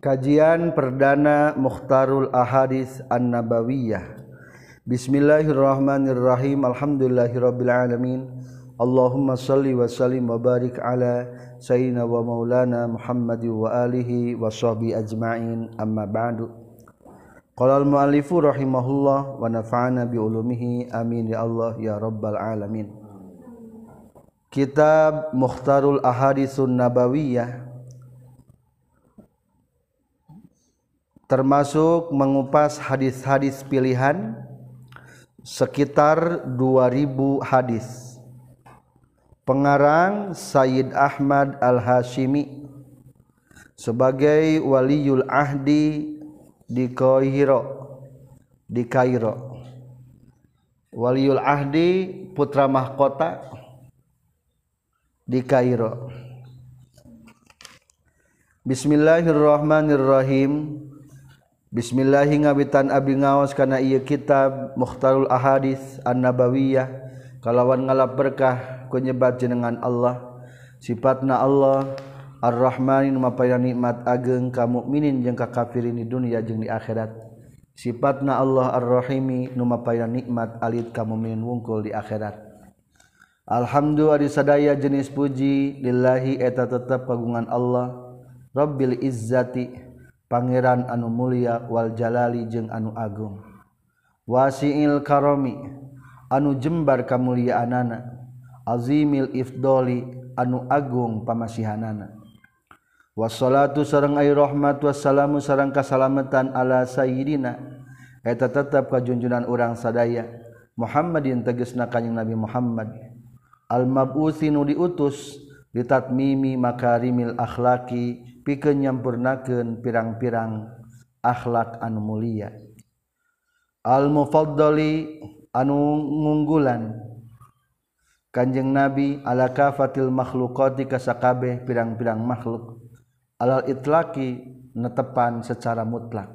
Kajian perdana Mukhtarul Ahadits An-Nabawiyah. Bismillahirrahmanirrahim. Alhamdulillahirabbil alamin. Allahumma shalli wa sallim wa barik ala sayyidina wa maulana Muhammad wa alihi wa sahbi ajma'in. Amma ba'du. Qala al-muallifu rahimahullah wa nafa'ana bi amin ya Allah ya rabbal alamin. Kitab Mukhtarul Ahaditsun Nabawiyah termasuk mengupas hadis-hadis pilihan sekitar 2000 hadis. Pengarang Sayyid Ahmad Al-Hashimi sebagai waliul ahdi di Kairo di Kairo. Waliul ahdi putra mahkota di Kairo. Bismillahirrahmanirrahim. Bismillahi ngawitan abi ngaos kana ieu kitab Mukhtarul Ahadits An-Nabawiyah. Kalawan ngalap berkah ku nyebat jenengan Allah. Sifatna Allah Ar-Rahman nu mapaya nikmat ageng ka mukminin jeung ka kafirin di dunia jeung di akhirat. Sifatna Allah Ar-Rahimi nu mapaya nikmat alit ka mukminin wungkul di akhirat. Alhamdulillah sadaya jenis puji lillahi eta tetep kagungan Allah. Rabbil Izzati Pangeran anu mulia wal jalali jeung anu agung. Wasiil karomi anu jembar kamuliaanana. Azimil ifdoli anu agung pamasihanana. Wassalatu sareng ai rahmat wassalamu sareng kasalamatan ala sayyidina. Eta tetap kajunjunan urang sadaya. Muhammadin tegesna kanjing Nabi Muhammad. Al mabusi nu diutus ditatmimi makarimil akhlaki kenyampurnaken pirang-pirang akhlak anu mulia. Al-mufaddoli anu ngunggulan. Kanjeng nabi ala kafatil makhlukati kasakabeh pirang-pirang makhluk. Alal itlaki netepan secara mutlak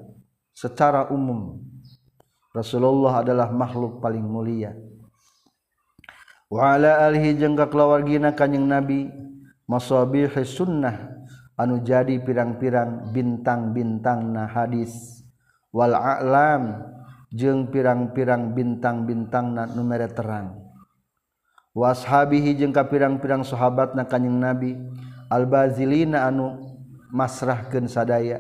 secara umum. Rasulullah adalah makhluk paling mulia. Wa ala alihi jeung kakeluargina kanjeng nabi masabihi sunnah anu jadi pirang-pirang bintang-bintang na hadis. Walam jeung pirang-pirang bintang-bintang na numere terang. Washabihi jengka pirang-pirang sahabat na kanyeng nabi. Al bazilina anu masrahkeun sadaya.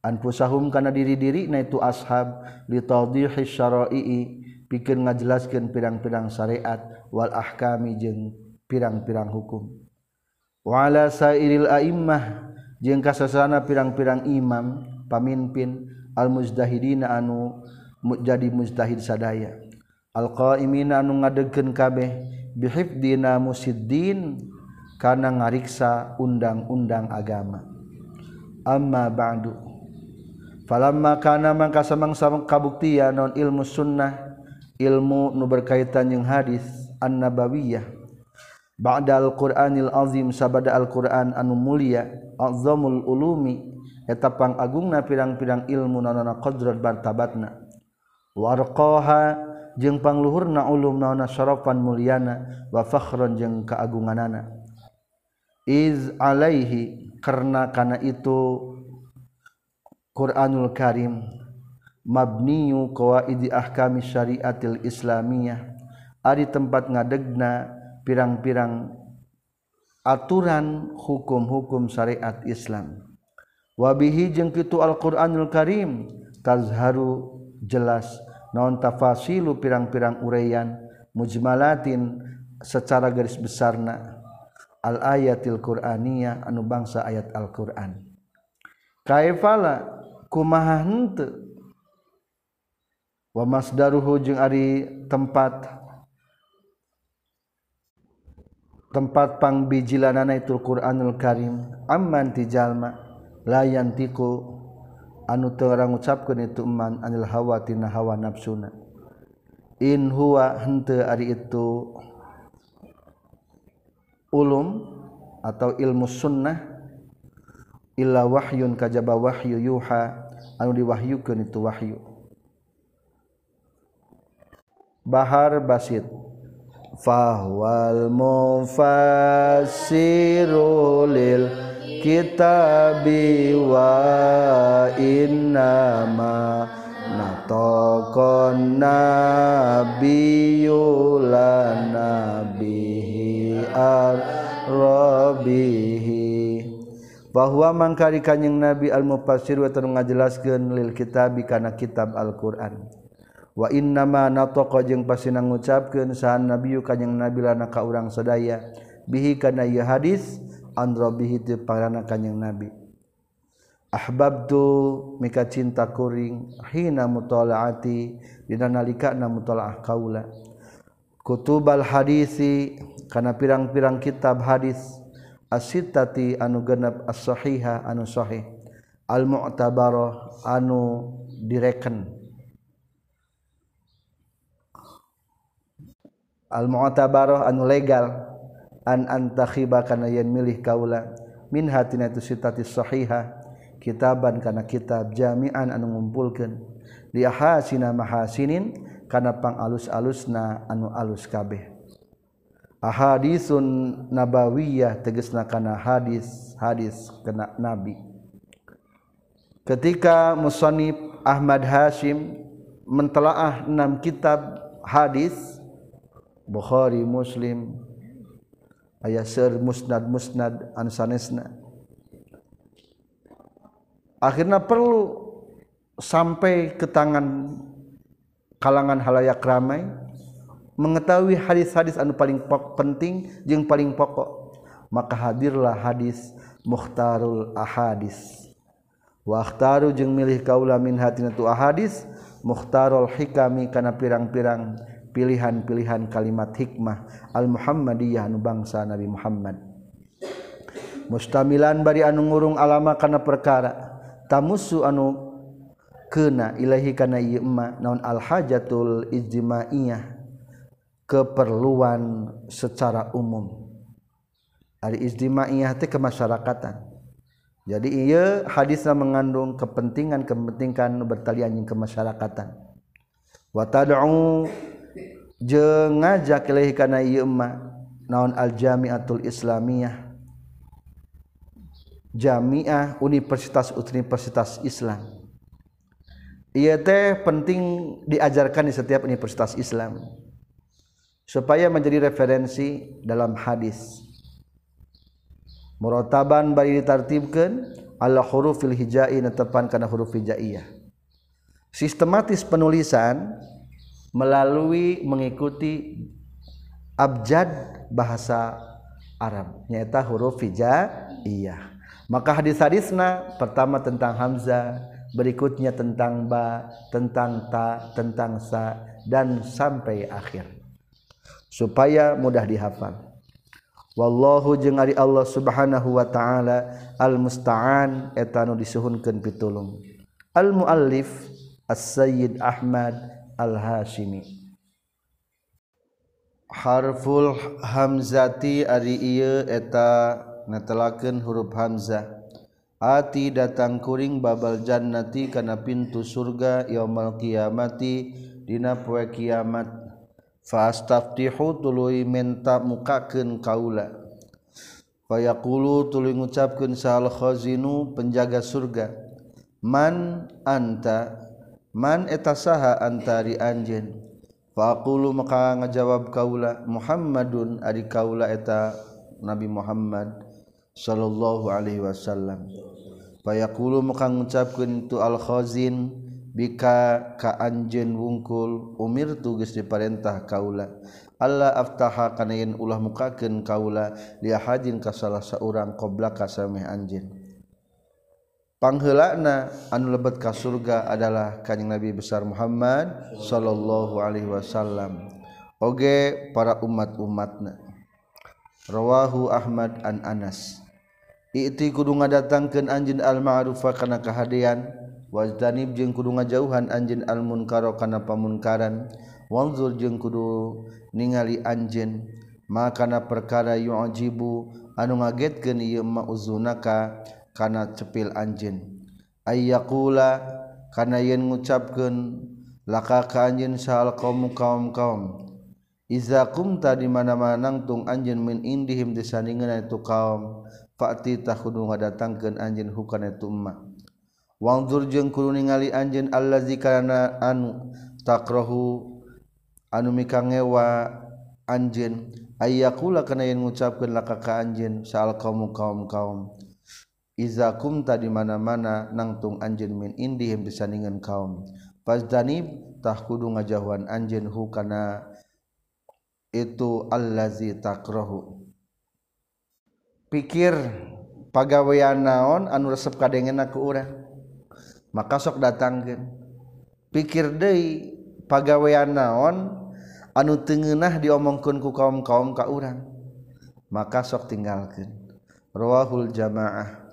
Anfusahum kana diri-diri na itu ashab litawdihi syara'i pikir ngajelaskeun pirang-pirang syariat. Wal ahkami jeung pirang-pirang hukum. Wala sairil a'immah jeung kasasana pirang-pirang imam pamimpin al-muzdahidina anu jadi mujtahid sadaya. Al-qaimina anu ngadegkeun kabeh bihifdina musiddin kana ngariksa undang-undang agama. Amma ba'du. Falamma kana mangka samangsa kabuktian non ilmu sunnah ilmu nu berkaitan jeung hadis an-nabawiyah. Ba'dal Qur'anil azim sabada Al-Qur'an anu mulia azamul ulumi eta pangagungna pirang-pirang ilmu nanana qadrat bartabatna. Warqaha jeung pangluhurna ulum naonna syarafan mulyana wa fakhron jeung kaagunganana iz alaihi karena kana itu Qur'anul Karim mabniyu qawaidi ahkami syariatil islamiyah ari tempat ngadegna pirang-pirang aturan hukum-hukum syariat Islam. Wabihi jeung kitu Alquranul Karim tazharu jelas non tafasilu pirang-pirang uraian mujmalatin secara garis besarna al ayatil Quraniyah anu bangsa ayat Al Quran kaifala kumaha henteu? Wa masdaruhu jeung ari tempat tempatpang bijilanana itu Quranul Karim. Aman tijallma layantiku anu terang ucapkan ituman anil hawatina hawa nafsuna. In huwa hente ari itu ulum atau ilmu sunnah illa wahyun kajaba wahyu yuha anu diwahyukeun itu wahyu. Bahar basit. fahwal mufassiru lil kitabi wa innama nataqon nabiyyu lanabihi arabihi bahwa mangkari kanjing nabi al mufassir wa ngajelaskeun lil kitabi kana kitab Al-Qur'an. wa innama nataqa jeung pasinang ngucapkeun sahan nabiyyu kanjing nabi lana ka urang sadaya. Bihi kana ieu hadis an rabbihi teu parana kanjing nabi. Ahbabtu mika cinta kuring hina mutalaati dina nalika na mutalaah kaula. Kutubal hadisi kana pirang-pirang kitab hadis asitati anu genep as-sahihah anu sahih. Al-mu'tabarah anu direken. Al-mu'tabarah anu legal an antakhiba kana yen milih kaula min hatina itu sitati sahihah kitaban kana kitab jami'an anu ngumpulkeun li ahasina mahasinin kana pang alus-alusna anu alus kabeh. Ahadisun nabawiyah tegesna kana hadis hadis kena nabi. Ketika musannif Ahmad Hashim mentelaah enam kitab hadis Bukhari Muslim aya ser musnad musnad ansanesna. Akhirnya perlu sampai ke tangan kalangan halayak ramai mengetahui hadis-hadis anu paling penting jeung paling pokok. Maka hadirlah hadis mukhtarul ahadis. Waktaru jeung milih kaula min hatinatu ahadis mukhtarul hikami kana pirang-pirang. pilihan-pilihan kalimat hikmah al-muhammadiyah anu bangsa Nabi Muhammad. Mustamilan bari anu ngurung alama kana perkara tamusu anu kena ilahi kana ieu emma naon al-hajatul ijmaiyah keperluan secara umum. Ari ijmaiyah teh kemasyarakatan. Jadi ia hadisnya mengandung kepentingan-kepentingan bertalian yang kemasyarakatan. Wa tad'u jeung ngajak ilaihi kana ieu mah naon al jami'atul islamiyah. Jamiah universitas universitas Islam. Iya teh penting diajarkan di setiap universitas Islam supaya menjadi referensi dalam hadis. Murataban bari ditartibkeun ala hurufil hijai netepan kana huruf hijaiyah. Sistematis penulisan melalui mengikuti abjad bahasa Arab nyata huruf hijaiyah maka hadis-hadisna pertama tentang hamzah berikutnya tentang ba tentang ta tentang sa dan sampai akhir. Supaya mudah dihafal. Wallahu jeung ari Allah subhanahu wa ta'ala al musta'an etanu disuhunkeun pitulung. Al muallif as-sayyid Ahmad al Hashimi harful hamzati ari ieu eta ngatelakeun huruf hamzah. Ati datang kuring babal jannati kana pintu surga yaumul kiamati dina poe kiamat. Fastaftihu tuluy minta mukakeun kaula. Fayaqulu tuluy ngucapkeun sal khazinu penjaga surga. Man anta man eta saha antari anjen faqulu maka ngajawab kaula Muhammadun ari kaula eta Nabi Muhammad sallallahu alaihi wasallam. Fayaqulu maka ngucapkeun tu al-khazin bika ka anjeun wungkul umir tu geus diparentah kaula. Allah aftaha kana yen ulah mukakeun kaula li hajin ka salah saurang qabla ka sameh anjeun. panghilana anu lebet ka surga adalah kanjeng Nabi besar Muhammad Shallallahu Alaihi Wasallam. Oge para umat-umatna. Rawahu Ahmad an Anas. Iti kudu ngadatangkeun anjeun al-ma'rufa kana kahadean wajdanib jeung kudu ngajauhan anjeun al-munkara kana pamunkaran. Wanzur jeung kudu ningali anjeun makana perkara yu'jibu anu ngagetkeun ieu ma uzunaka kana cepil anjin ayakula kana yen ngucapkeun laka ka anjeun sahal kaum kaum kaum. Iza qumta di mana-mana nangtung anjeun min indihim disandingan itu kaum fa'ti tahudu ngadatangkeun anjeun hukana itu umma wangzur jeung kudu ningali anjeun allazi kana anu takrahu anu mikangewa ngewa anjeun ayakula kana yen ngucapkeun laka ka anjeun sahal qaum kaum kaum, kaum. iza tadi mana-mana nangtung anjen min indihim disandingan kaum. Fazdanib tah kudu ngajahuan anjeun hu kana itu allazi takrahu. Pikir pagawean naon anu resep kadengenna ku urang? Maka sok datangkeun. Pikir deui pagawean naon anu tengenah diomongkeun ku kaum-kaum ka urang? Maka sok tinggalkeun. Rawahul jamaah.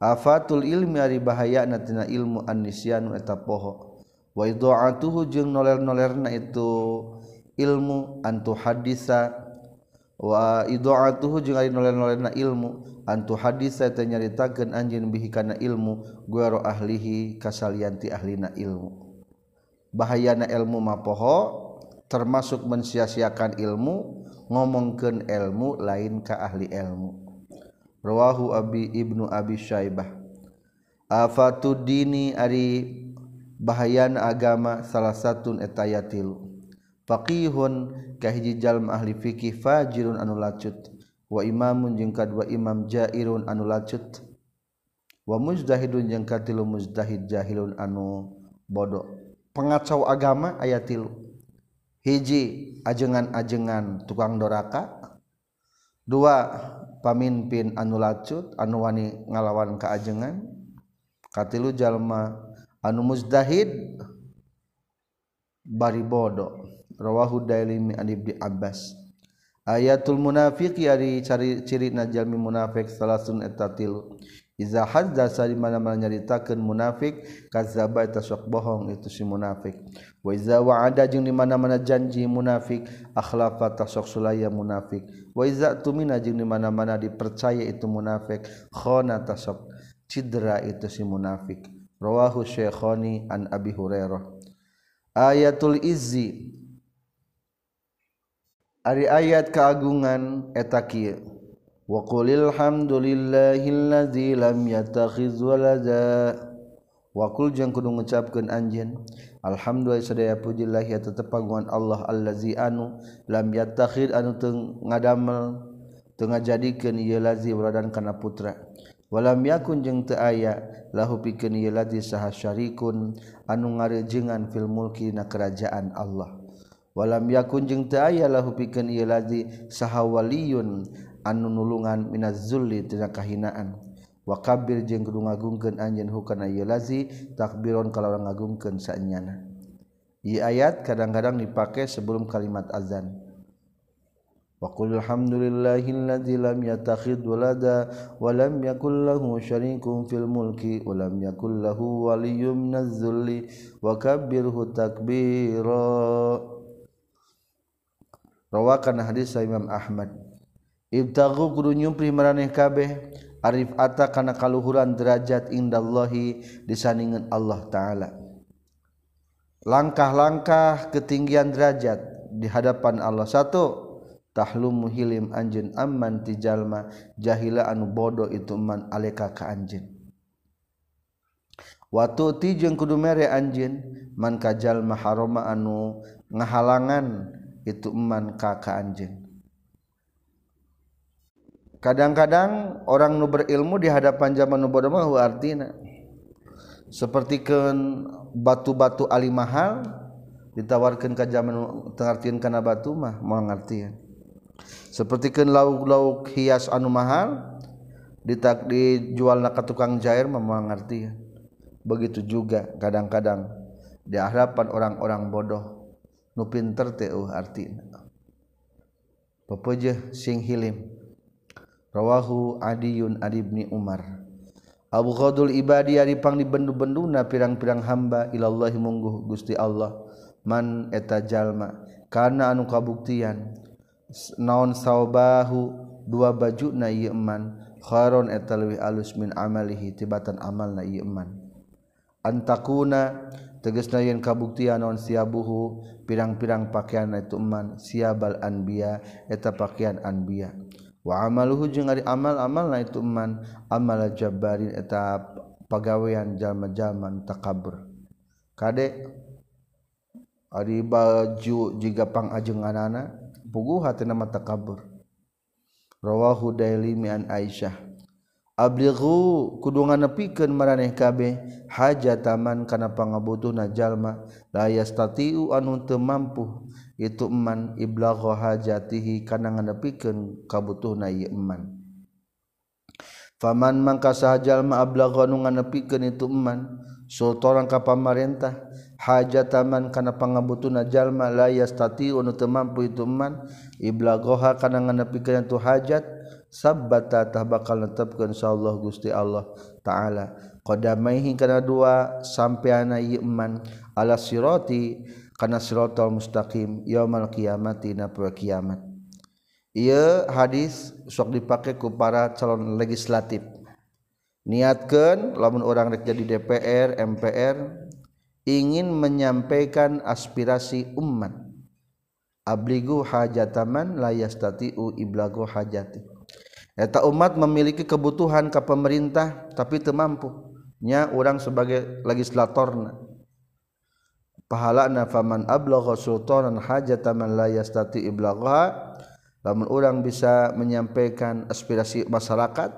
afatul ilmi ari bahaya natina ilmu anisianu eta poho. Wa idaatuhu jeung noler-nolerna itu ilmu antu hadisa wa idaatuhu jeung ari noler-nolerna ilmu antu hadisa eta nyaritakeun anjeun bihi kana ilmu guero ahlihi kasalianti ahlina ilmu. Bahayana ilmu mah poho termasuk mensia-siakan ilmu ngomongkeun ilmu lain ka ahli ilmu. rawahu Abi Ibnu Abi Syaibah. Afatud dini ari bahayan agama salah satu etaya tilu faqihun kahiji jalma ahli fikih fajirun anu lacut. Wa imamun jeung kadua imam jairun anu lacut. Wa mujtahidun jeung katilu mujtahid jahilun anu bodoh pengacau agama ayat tilu. Hiji ajengan-ajengan tukang doraka. Dua pamimpin anu lacut anu wani ngalawan keajengan katilu jalma anu muzdahid bari bodo. Rawahu dailimi an ibni abbas. Ayatul munafiq ari cari ciri najalmi munafik salasun eta tilu. Iza haddasa di mana-mana nyaritakeun munafik kazzaba eta sok bohong itu si munafik wa iza wa'ada jeung di mana-mana janji munafik akhlafa tasok sulaya munafik waiza tumina jeung di mana-mana dipercaya itu munafik khona tasab cidra itu si munafik. Rawahu syekhani an abi hurairah. Ayatul izzi. Ari ayat keagungan eta kieu. Wa qulil hamdulillahilladzi lam yattakhidz walada. wakul jang kudu ngucapkan anjin Alhamdulillah sedaya pujilah ya tetep pangguan Allah allazi anu lam yattakhir anu teng ngadamel tengah jadikan ieu lazi waladan kana putra. Walam yakun jeung teu aya lahu pikeun ieu lazi saha syarikun anu ngarejengan fil mulki na kerajaan Allah. Walam yakun jeung teu aya lahu pikeun ieu lazi saha waliyun anu nulungan minaz zulli tina kahinaan. wakabir jeung kudu ngagungkeun anjeun hukana ieu lazi takbiron kalau ngagungkeun saenyana. Ieu ayat kadang-kadang dipakai sebelum kalimat azan. Wa qul alhamdulillahilladzi lam yattakhidh walada wa lam yakul lahu syarikun fil mulki wa lam yakul lahu waliyyun minadh-dhulli wa kabbirhu takbira. Rawakan hadis Imam Ahmad. Ibtaghu kudu nyumpri maraneh kabeh. Arif ata kana kaluhuran derajat indallahi disandingan Allah taala. Langkah-langkah ketinggian derajat di hadapan Allah satu tahlumu hilim anjeun amman tijalma jahila anu bodoh itu man aleka ka anjeun. Watu ti jeung kudu mere anjeun man kajal maharoma anu ngahalangan itu eman ka ka anjeun. kadang-kadang orang nu berilmu di hadapan zaman nubodo mah artinya. Seperti ke batu-batu ali mahal ditawarkan ke zaman tengartian karena batu mah mau ngertian seperti ke lauk-lauk hias anu mahal ditak dijual ke tukang jair mah mau ngertian begitu juga kadang-kadang di hadapan orang-orang bodoh nu pinter teh artinya. Pepeujeuh sing hilim. rawahu adiyun adibni Umar. Abu Khadul ibadi aripang di bendu-benduna pirang-pirang hamba ilallahi mungguh Gusti Allah. Man eta jalma kana anu kabuktian? Naon saubahu dua baju na ieu man kharon eta leuwih alus min amalihi tibatan amalna ieu man antakuna tegesna yen kabuktian naon siabuhu pirang-pirang pakaian itu man siabal anbiya eta pakaian anbiya. wa amaluhu jeung ari amal-amal na itu man. Amal jabarin eta pagawean jalma-jalma takabur. Kade ari baju jiga pangajenganana puguh hati nama takabur. Rawahu dailimi an aisyah. Ablighu kudungan nepikeun maraneh kabeh hajataman kana pangabutuhna jalma la yastatiu anu teu mampu itu eman iblagha hajatihi kana nganepikeun kabutuhna ieu eman. Faman mangka sajalma ablagha nu nganepikeun itu eman sultan ka pamarentah hajataman kana pangabutuhna jalma la yastatiu anu teu mampu itu eman iblagha kana nganepikeun itu hajat sabbatatah bakal netapkan insyaallah Gusti Allah taala. Qadamaihi kana dua sampeana iman ala sirati kana siratal mustaqim yaumul qiyamati na kiamat. Ieu hadis sok dipake ku para calon legislatif. Niatkan lamun orang rek jadi DPR MPR ingin menyampaikan aspirasi umat. Abligu hajataman la yastati'u iblagu hajati Eta umat memiliki kebutuhan ke pemerintah tapi temampunya orang sebagai legislatorna. Pahala nafaman ablagha sultanan hajataman la yastati iblagha. Namun orang bisa menyampaikan aspirasi masyarakat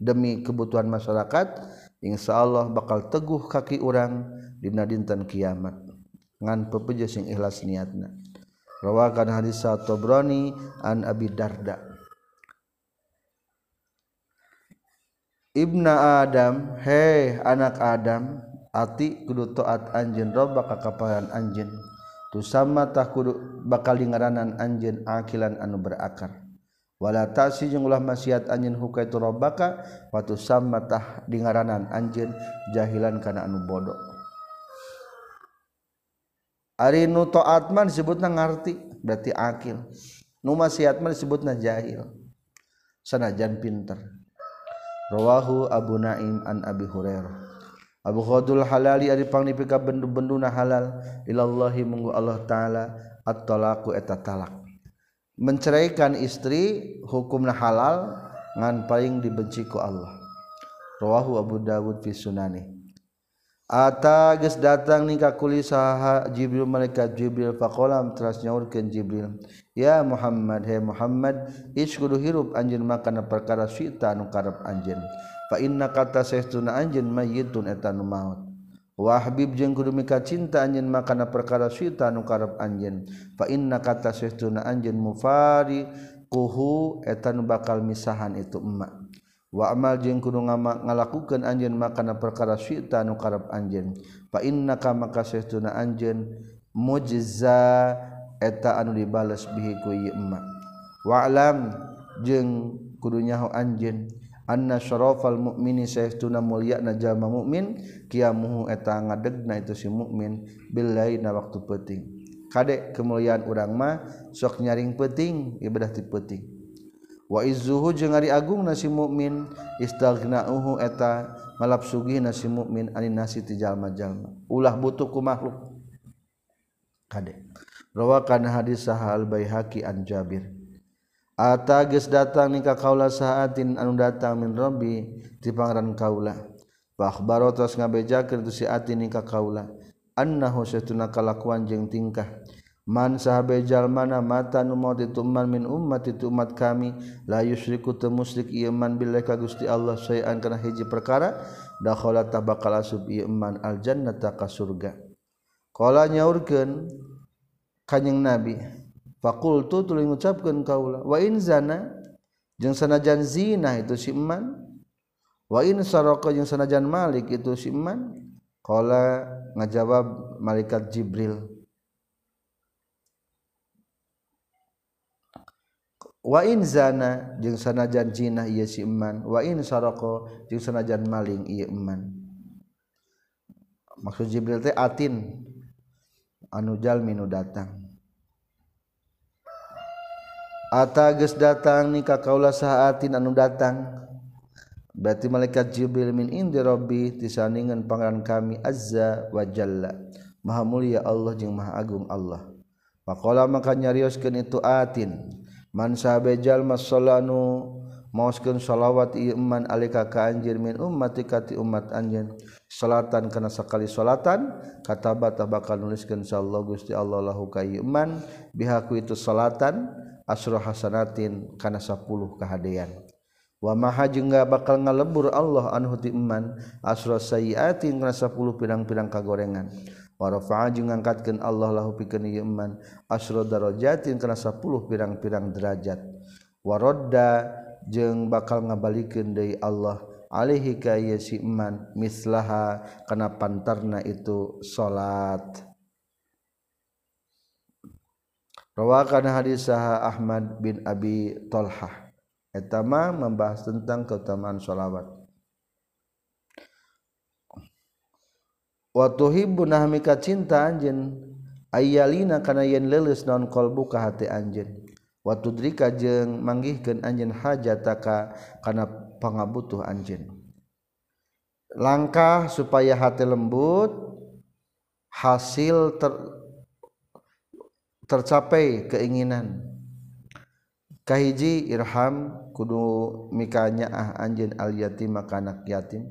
demi kebutuhan masyarakat insya Allah bakal teguh kaki orang dina dinten kiamat. Ngan pepeje sing ikhlas niatna. Rawakan hadis Tabrani an Abi Darda Ibna Adam he anak Adam ati kudu taat anjeun robba ka kapalan anjeun. Tu sama tah kudu bakal ngaranan anjeun akilan anu berakar. Wala tasi jeung ulah maksiat anjeun hukai tu robbaka wa tu sama tah dingaranan anjeun jahilan kana anu bodoh Ari nu taat man disebutna ngarti berarti akil. Nu maksiat man disebutna jahil. Sanajan pinter Rawahu Abu Naim an Abi Hurairah. Abu Khadul halali ari pangnipika bendu-benduna halal ilallahi munggu Allah taala at-talaqu eta talak. Menceraikan istri hukumna halal ngan paling dibenci ku Allah. Rawahu Abu Dawud fi sunani. Ata geus datang nikah kuli saha Jibril malaikat Jibril faqalam teras nyaurkeun Jibril Ya Muhammad he Muhammad iskudu hirup anjeun makana perkara sita anu karep anjeun. Fa inna kata saestuna anjeun mayyitun eta nu maut. Wa habib jeung kudu mika cinta anjeun makana perkara sita anu karep anjeun. Fa inna kata saestuna anjeun mufari kuhu eta nu bakal misahan itu emak. wa amal jeung kudu ngalakukeun anjeun makana perkara syita nu karep anjeun. Fa innaka maka saestuna anjeun mujza eta anu dibales bihi ku ieu emma. Wa alam jeung kudu nyaho anjeun anna syarafal mukmini saestuna mulyana jalma mukmin qiyamuhu eta ngadegna itu si mukmin billahi na waktu penting kadek kemuliaan urang mah sok nyaring penting ibadah ti penting wazuhu jeung hari Agung nasi mukmin istaghnauhu eta malap sugih nasi mukmin anin nasi tijalma-jalma ulah butuh ku makhluk. Kade. Rawakan hadis sahal baihaqi an jabir. Ata geus datang nikah kaula saatin anu datang min Rabbi ti pangaran kaula. Fa akhbaro tos ngabejakeun tu si ati nikah kaula annahu satuna kalakuan jeung tingkah. Man sahabjal mana mata nu mau dituman min umat itu umat kami. La yusriku teu musyrik ieu man billahi ka Gusti Allah sayan kana hiji perkara dakhala tabakal asub iman man al jannata ka surga. Qala nyaurkeun kanjing nabi faqultu tuluy ngucapkeun kaula wa in zana jeung sanajan zina itu si iman wa in saraka jeung sanajan malik itu si iman qala ngajawab malaikat jibril wainzana jeung sanajan zina Jinah ia siman wain saroko jeung sanajan maling ieu Iman maksud Jibril teh atin anu jalmi nu datang. Ata geus datang ni ka kaula saatin anu datang. Berarti malaikat Jibril min indi Rabbi tisaningan pangeran kami azza wa jalla. Maha mulia Allah jeung maha agung Allah. Maqala maka nyarioskeun itu atin. mansabejal masnu mauskeun shalawat iman alika ka anjir min ummatikati umat anjeun. Salatan kana sakali salatan kata bata bakal nuliskeun Insyaallah gusti Allah lahu ka iman bihaku itu salatan asra hasanatin kana 10 kahadean. Wa maha jeung bakal ngalebur Allah anhu ti iman asra sayiatin kana 10 pirang-pirang kagorengan. warafa'a jeung ngangkatkeun Allah lahu pikeun ieu iman asra darajatin kana 10 pirang-pirang derajat waradda jeung bakal ngabalikeun deui Allah alaihi ka si iman mislaha kana pantarna itu salat Rawakan hadis saha Ahmad bin Abi Talhah. Etama membahas tentang keutamaan sholawat. Watuhibbunahmika cinta anjen ayalina kana yen lelis non kolbu ka hati anjen watudrika jeung manggihkeun anjen hajataka kana pangabutuh anjen langkah supaya hati lembut hasil ter, tercapai keinginan. Kahiji irham kudu mikanya ah anjen al yatim makanak yatim.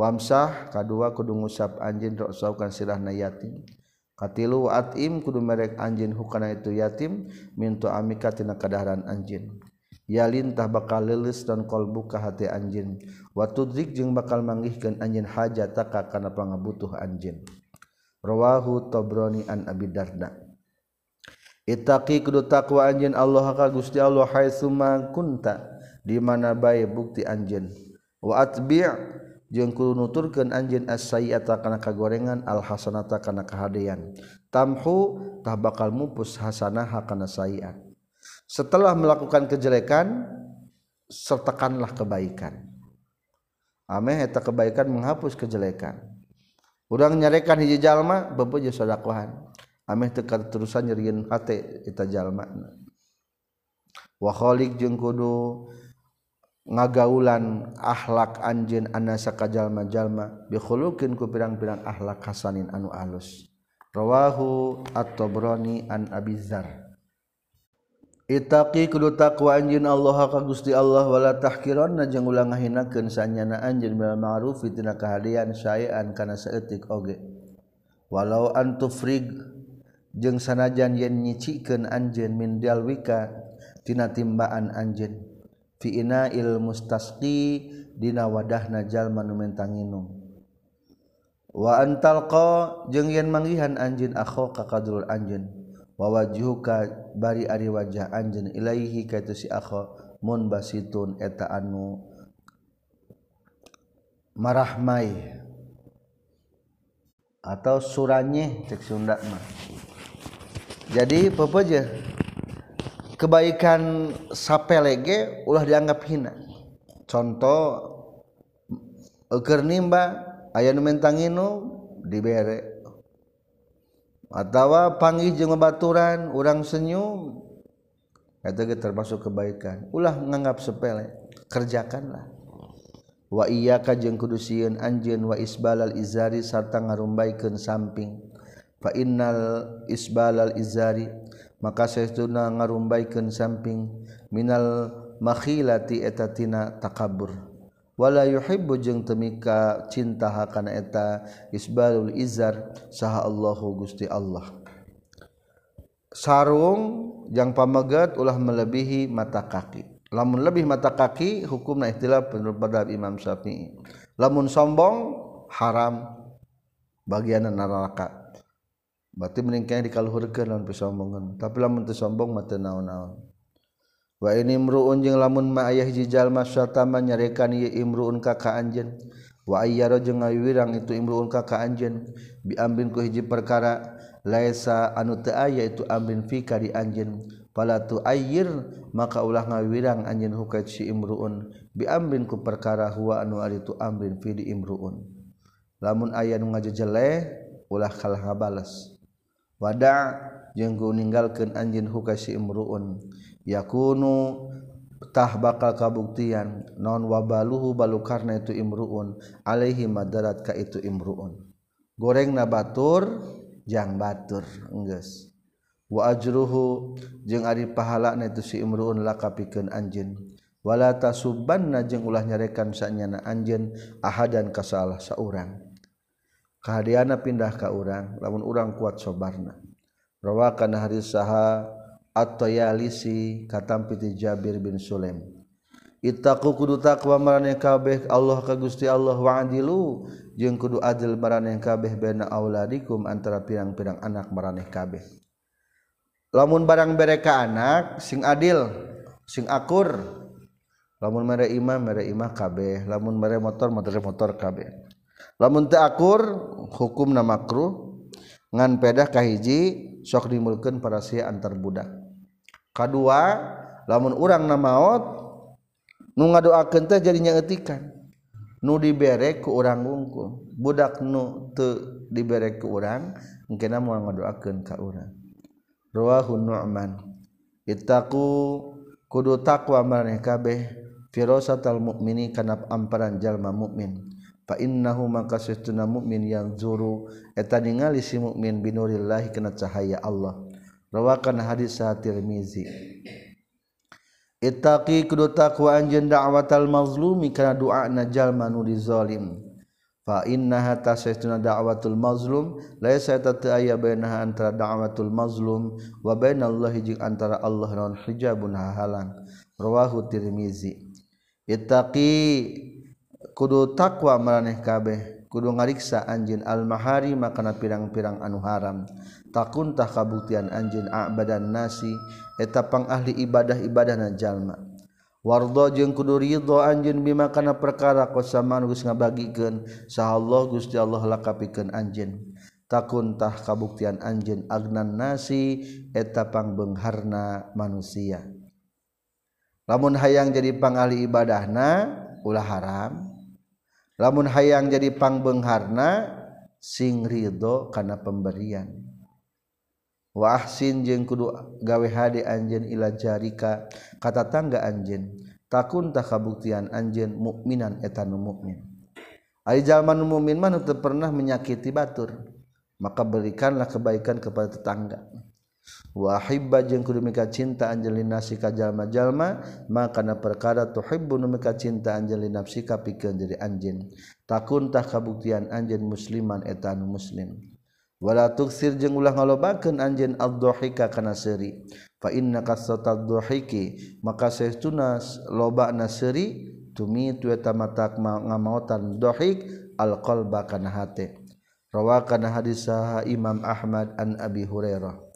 wamsah kadua kudu ngusap anjin roksaukan sirah na yatim. Katilu wa atim kudu merek anjin hukana itu yatim mintu amika tina kadaharan anjin ya lintah bakal lelis dan kolbuka hati anjin wa tudrik jeung bakal manggihkeun anjin hajataka kana pangabutuh anjin rawahu tabrani an abi darda. Ittaqi kudu takwa anjin Allah ka Gusti Allah haitsuma kunta di mana bae bukti anjin wa atbi' jengkulu nuturkan anjin asaiata karena kagorengan al hasanata kana kahadean. Tamhu tah bakal mupus hasanah karena sayiat setelah melakukan kejelekan sertakanlah kebaikan. Ameh eta kebaikan menghapus kejelekan. Urang nyarekan hiji jalma bebeje sedekah ameh teu terusan nyerieun hate eta jalma. Wa khaliq jeung kudu ngagaulan akhlak anjin anasa kajalma-jalma bikhulukin ku pirang-pirang akhlak hasanin anu alus. Rohahu atau broni an abizar itaqi kudu takwa anjin Allah ka Gusti Allah wala tahqironna jeung ulah ngahinakeun sanyana anjin bil ma'ruf tina kahadian syai'an kana saeutik oge. Walau antufrig jeung sanajan yen nyicikeun anjeun min dalwika tina timbaan anjeun. fiina il mustasqi dina wadah najal manumentanginum wa antalqa jeung yen manggihan anjeun akho ka kadrul anjeun. Wa wajhuka bari ari wajah anjeun ilaihi ka si akho mun basitun eta anu marahmai. Atau suranye cek Sunda mah. Jadi pepeje kebaikan sapelege ulah dianggap hina. Contoh eker nimba ayah nu mentang dibere. Atau panggih jeung baturan orang senyum eta ge termasuk kebaikan. Ulah nganggap sepele kerjakanlah. Wa iyyaka jeung kudu sieun anjeun wa isbalal izari sarta ngarumbaikeun samping. Fa innal isbalal izari maka Syekhuna ngarumbaikan samping minal makhilati etatina takabur. Wala yuhibbu jeung temika cinta kana eta isbalul izar saha Allahu Gusti Allah. Sarung yang pamegat ulah melebihi mata kaki. Lamun lebih mata kaki hukumna ikhtilaf menurut madhab Imam Syafi'i. Lamun sombong haram. Bagian neraka. berarti meningkah dikaluhurkan lawan pesombongan tapi lamun tersombong mata naon-naon. Wa ini imruun jeung lamun ma ayah hiji jalma syatama nyarekan ieu imruun ka ka anjeun wa ayyara jeung ngawiwirang itu imruun ka ka anjeun bi ambin ku hiji perkara laisa anu teu aya itu ambin fi ka di anjeun pala tu ayyir maka ulah ngawiwirang anjeun hukat si imruun. Bi ambin ku perkara huwa anu ari tu ambin fi di imruun. Lamun aya nu ngajejeleh ulah kalah ngabales wada jenggu meninggalkan anjin hukasi imruun. Yakunutah bakal kabuktian non wabaluhu balu karena itu imruun Alaihi madarat ka itu imruun. Goreng na batur jang batur enggeus. Wa ajruhu jeung ari pahala na itu si imruun laka pikeun anjeun. Wala tasubanna jeung ulah nyarekan sanyana anjeun ahadan kasalah saurang. kehadiana pindah ke urang lamun urang kuat sobarna. Rawakan hari saha atau yalisi katampi ti Jabir bin Sulaim. Itaku kudu takwa marane kabeh Allah ka Gusti Allah wa adilu jeung kudu adil marane kabeh bena auladikum antara pirang-pirang anak marane kabeh. Lamun barang bere ka anak sing adil sing akur. Lamun mere imah mere imah kabeh. Lamun mere motor motor motor kabeh. lamun teu akur hukumna makruh ngan pedah kahiji sok dimulkeun para parasia antar budak. Kadua lamun urang na maot nu ngadoakeun teh jadi nyaeutikan nu dibere ku urang wungkul. Budak nu teu dibere ku urang engkena moal ngadoakeun ka urang. Rawahun nu'man. Ittaqu kudu takwa maneh kabeh. Firasatal mukmini kana amparan jalma mukmin innahu maka sesuna mukmin yang zuru eta ningali si mukmin binurillahi kana cahaya Allah. Rawakan hadis sa Tirmizi ittaqi kudu takwa anjeun da'watal mazlumi kana doana jalma nu dizalim fa innaha tasaytuna da'watul mazlum. Laisa ta aya bainaha antara da'watul mazlum wa bainallahi jeung antara Allah naon hijabun halang rawahu Tirmizi ittaqi kudu takwa meraneh kabeh kudu ngariksa anjin almahari makana pirang-pirang anu haram. Takuntah kabuktian anjin abadan nasi eta pang ahli ibadah-ibadah na jalma. Wardo jeung kudu ridho anjin bimakana perkara kosaman geus ngabagikeun saha Allah Gusti Allah lakapikeun anjin takuntah kabuktian anjin agnan nasi eta pang manusia. Lamun hayang jadi pangahli ibadahna ulah haram. lamun hayang jadi pangbengharna sing ridho karena pemberian. Wahsin jeng kudu gawe hade anjen ila jarika kata tangga anjen takun tak kabuktian anjen mukminan etanu mukmin. Ari jalman mukmin mah teu pernah menyakiti batur. Maka berikanlah kebaikan kepada tetangga. wahibba jeung kudu mika cinta anjeun linasi ka jalma-jalma makana perkara tuhibbu nu mika cinta anjeun nafsi ka pikeun diri anjeun. Takun tah kabuktian anjeun musliman etan muslim. Wala tuksir jeung ulah ngalobakeun anjeun ad-dhahika kana seuri. Fa inna kasatad dhahiki maka saestuna loba na naseri tumitu eta matak ngamaotan dhahik al-qalba kana hate. Rawakan hadis Imam Ahmad an Abi Hurairah.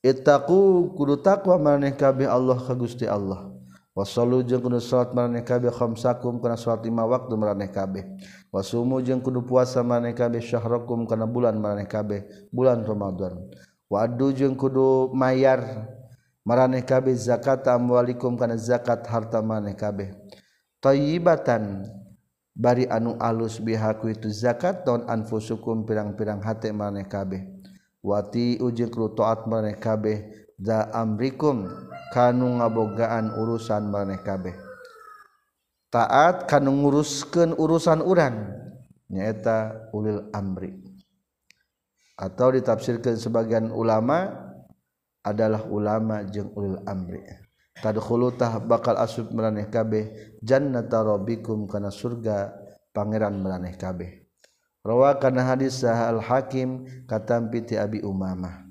Itaku kudu takwa maneh kabeh Allah ka Gusti Allah. Wasallu jeung kudu salat maneh kabeh khamsakum kana salat lima waktu maneh kabeh. Wasumu jeung kudu puasa maneh kabeh syahrakum kana bulan maneh kabeh, bulan Ramadan. Wadu jeung kudu mayar maraneh kabeh zakat amwalikum kana zakat harta maneh kabeh. Tayyibatan bari anu alus bihaku itu zakat non anfusukum pirang-pirang hate maneh kabeh. wati ujikru taat maneh kabeh za amrikum kanu ngabogaan urusan maneh kabeh taat kanu nguruskeun urusan urang nyaeta ulil amri. Atau ditafsirkan sebagian ulama adalah ulama jeng ulil amri. Tadkhulu tah bakal asub maneh kabeh jannata rabbikum kana surga pangeran maneh kabeh. rawakan hadis sahal hakim katam piti Abi Umamah.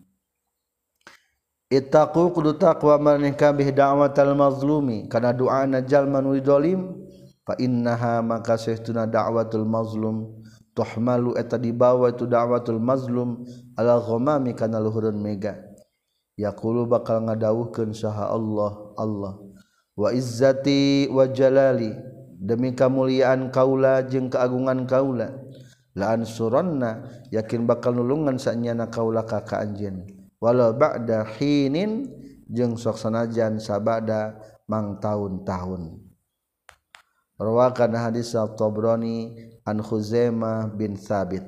Ittaqu kudu taqwa man kabih da'watal mazlumi. Kana doana jalma nu zalim fa innaha maka sahtuna da'watul mazlum. Tuhmalu eta dibawa itu da'watul mazlum ala ghamami kana luhurun mega. Yaqulu bakal ngadawuhkeun saha Allah Allah wa izzati wa jalali. Demi kamuliaan kaula jeung keagungan kaula. laan suronna yakin bakal nulungan sanyana kaula ka ka anjeun. Walau ba'da hinin jeung sok sanajan sabada mang taun-taun rawakan hadis at-Tabrani an Khuzaimah bin Thabit.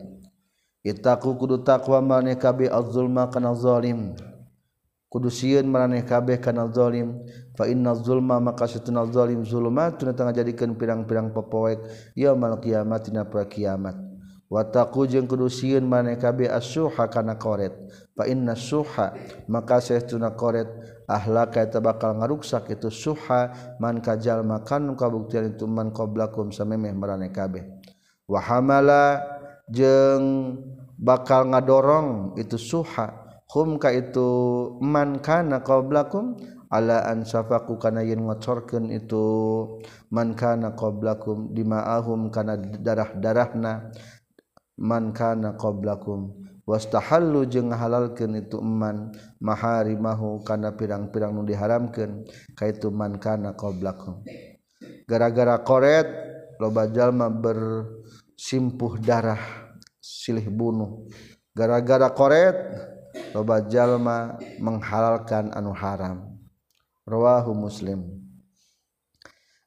Itaku kudu takwa maneh kabeh az-zulma kana zalim. Kudu sieun maneh kabeh kana zalim. Fa inna zulma maka satuna zalim zulumatun tengah jadikeun pirang-pirang pepoek yaumal qiyamah dina kiamat. wataku jeung kudu sieun maneh kabeh as-suha kana qoret fa inna suha maka saestuna qoret ahlaka eta bakal ngaruksak itu suha man kajal makan kabuktian itu man qablakum samemeh maraneh kabeh wa hamala jeung bakal ngadorong itu suha hum ka itu man kana qablakum ala an safaku kana yen ngocorkeun itu man kana qablakum dimaahum kana darah-darahna. man kana qoblakum wastahallu jeung ngahalalkeun itu man maharimahu kana pirang-pirang nu diharamkeun kaitu man kana qoblakum gara-gara koret loba jalma bersimpuh darah silih bunuh. Gara-gara koret loba jalma menghalalkan anu haram. Rawahu muslim.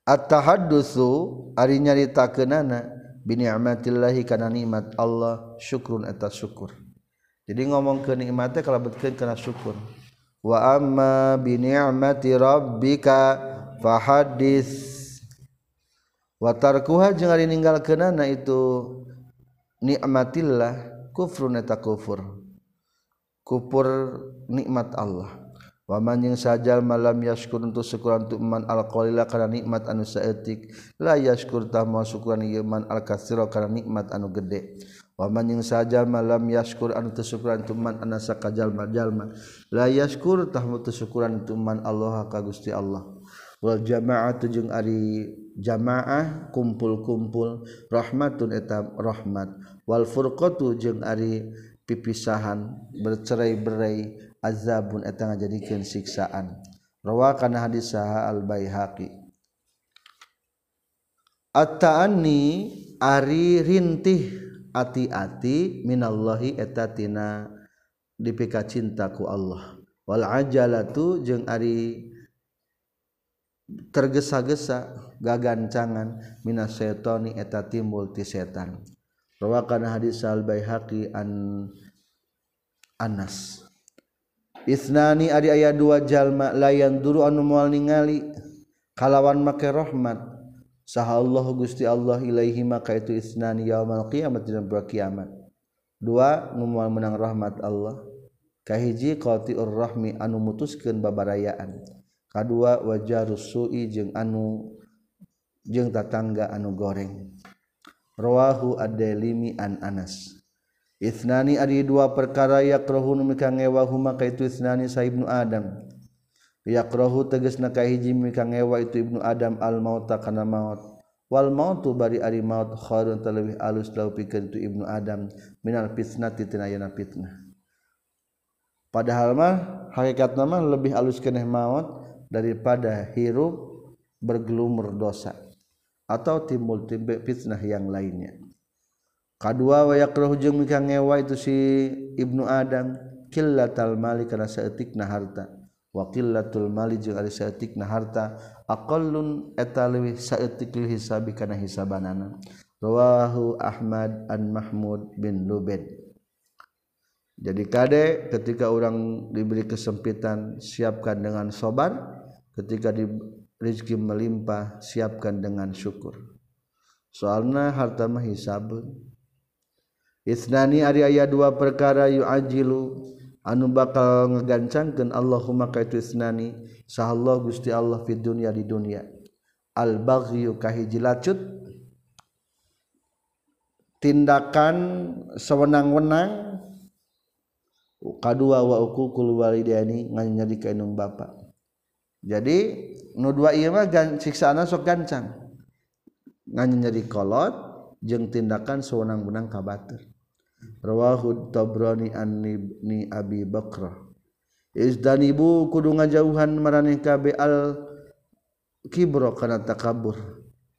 At-tahaddutsu ari nyaritakeunana bi ni'matillahi kana nikmat Allah syukrun eta syukur. Jadi ngomong ke nikmatnya kalau betul kena syukur. Wa amma bi ni'mati rabbika fahadis wa tarkuha jeung ari ninggalkeunana itu nikmatillah kufrun eta kufur. Kufur nikmat Allah waman yang sajal malam yaskur untuk syukuran untukman alqalah karena nikmat anu saetik la yaskur tah mau syukuranman alkasiro karena nikmat anu gede. Waman yang sajal malam yaskur anu tersyukuran untuk man anasa kajalma-jalma la yaskur tah mau mu untuk man Allah ka Gusti Allah. Wal jamaah tujung ari jamaah kumpul-kumpul rahmatun etam rahmat. Wal furqatu jeung ari pipisahan bercerai-berai azabun eta ngajadikeun siksaan. Rawakan hadis saha al baihaqi at-ta'anni ari rintih ati-ati minallahi eta tina dipika cinta ku Allah. Wal ajalatu jeung ari tergesa-gesa gagancangan minas syaitani eta timbul ti setan. Rawakan hadis al baihaqi an Anas isnani ari aya dua jalma layan duru anu moal ningali. Kalawan make rahmat. Saha Allah Gusti Allah ilaihi maka itu isnani yaumal qiyamah dina kiamat. Dua nu moal menang rahmat Allah. Kahiji qatiur rahmi anu mutuskeun babarayaan. Kadua wajarus sui jeung anu jeung tatangga anu goreng. Rawahu ad-dailimi an Anas. Itnani ari dua perkara yakrohu mika ngewa huma ka itu itnani sa ibnu Adam. Yakrohu tegas na kahiji mika ngewa itu ibnu Adam al mauta kana maut. Wal mautu bari ari maut khairun talawih alus lau pikeun tu ibnu Adam minal fitnati tina yana fitnah. Padahal mah hakikat nama lebih alus keneh maut daripada hirup bergelumur dosa atau timbul fitnah yang lainnya. kedua wayakroh jeung mika ngewa itu si ibnu adam killatal mali karena seetik na harta. Wa killatul mali jeung ari seetik na harta. Aqallun eta leuwih saeutik lil hisabi kana hisabanana. Rawahu ahmad an mahmud bin lubaid jadi kade ketika orang diberi kesempitan siapkan dengan sobar. Ketika di rezeki melimpah siapkan dengan syukur. Soalnya harta mah hisabun. Isnani ari aya dua perkara yu ajilu anu bakal ngegancangkeun Allahumma ka itu isnani. Sahallahu Gusti Allah fid dunya di dunia. Al baghyu kahiji lacut. Tindakan sewenang-wenang. Kadua wa uqul walidaini nganyadi ka indung bapa. Jadi nu dua ieu mah siksaana sok gancang. Nganyadi kolot jeung tindakan sewenang-wenang ka rawahu Tabrani an ni Abi Bakrah. Izdanibu kudu ngajauhan maraneh kabe al kibro kana takabur.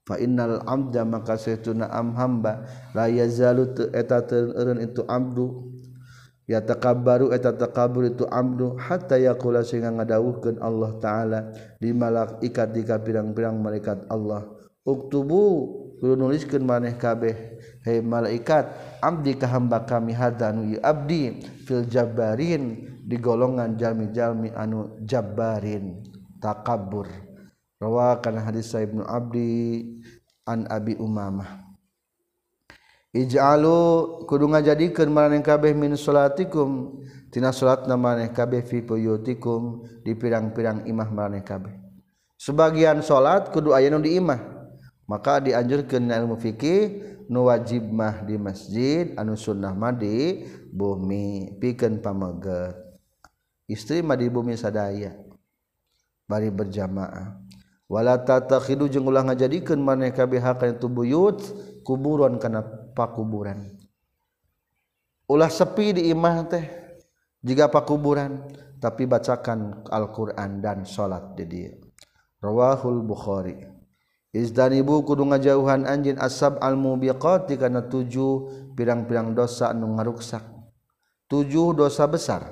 Fa innal amda maka saytuna am hamba la yazalu eta teureun itu abdu ya takabbaru eta takabur itu amdu hatta yaqula sehingga ngadawuhkeun Allah taala di malaikat di pirang-pirang malaikat Allah. Uktubu kudu nuliskeun maneh kabeh Hei malaikat abdi kahamba kami hadanu ieu abdi fil jabbarin di golongan jalmi-jalmi anu jabbarin. Takabbur. Rawakan hadis sa ibnu abdi an abi umamah. Ij'alu kudu ngajadikeun maraneh kabeh min salatikum. Tina salatna maraneh kabeh fi buyutikum di pirang-pirang imah maraneh kabeh. Sebagian salat kudu aya nu di imah maka dianjurkan ilmu fikih nu wajib mah di masjid anu sunnah mah di bumi. Pikeun pameget istri mah di bumi sadaya bari berjamaah. Wala tatakhidu jeung ulah ngajadikeun maneh kabeh ka itu buyut kuburan kana pakuburan. Ulah sepi di imah teh jika pakuburan tapi bacakan Al-Qur'an dan salat di dia. Rawahul bukhari. Izdanibu kudu ngajauhan anjin asab al-mubiqati kana tujuh pirang-pirang dosa anu ngaruksak. Tujuh dosa besar.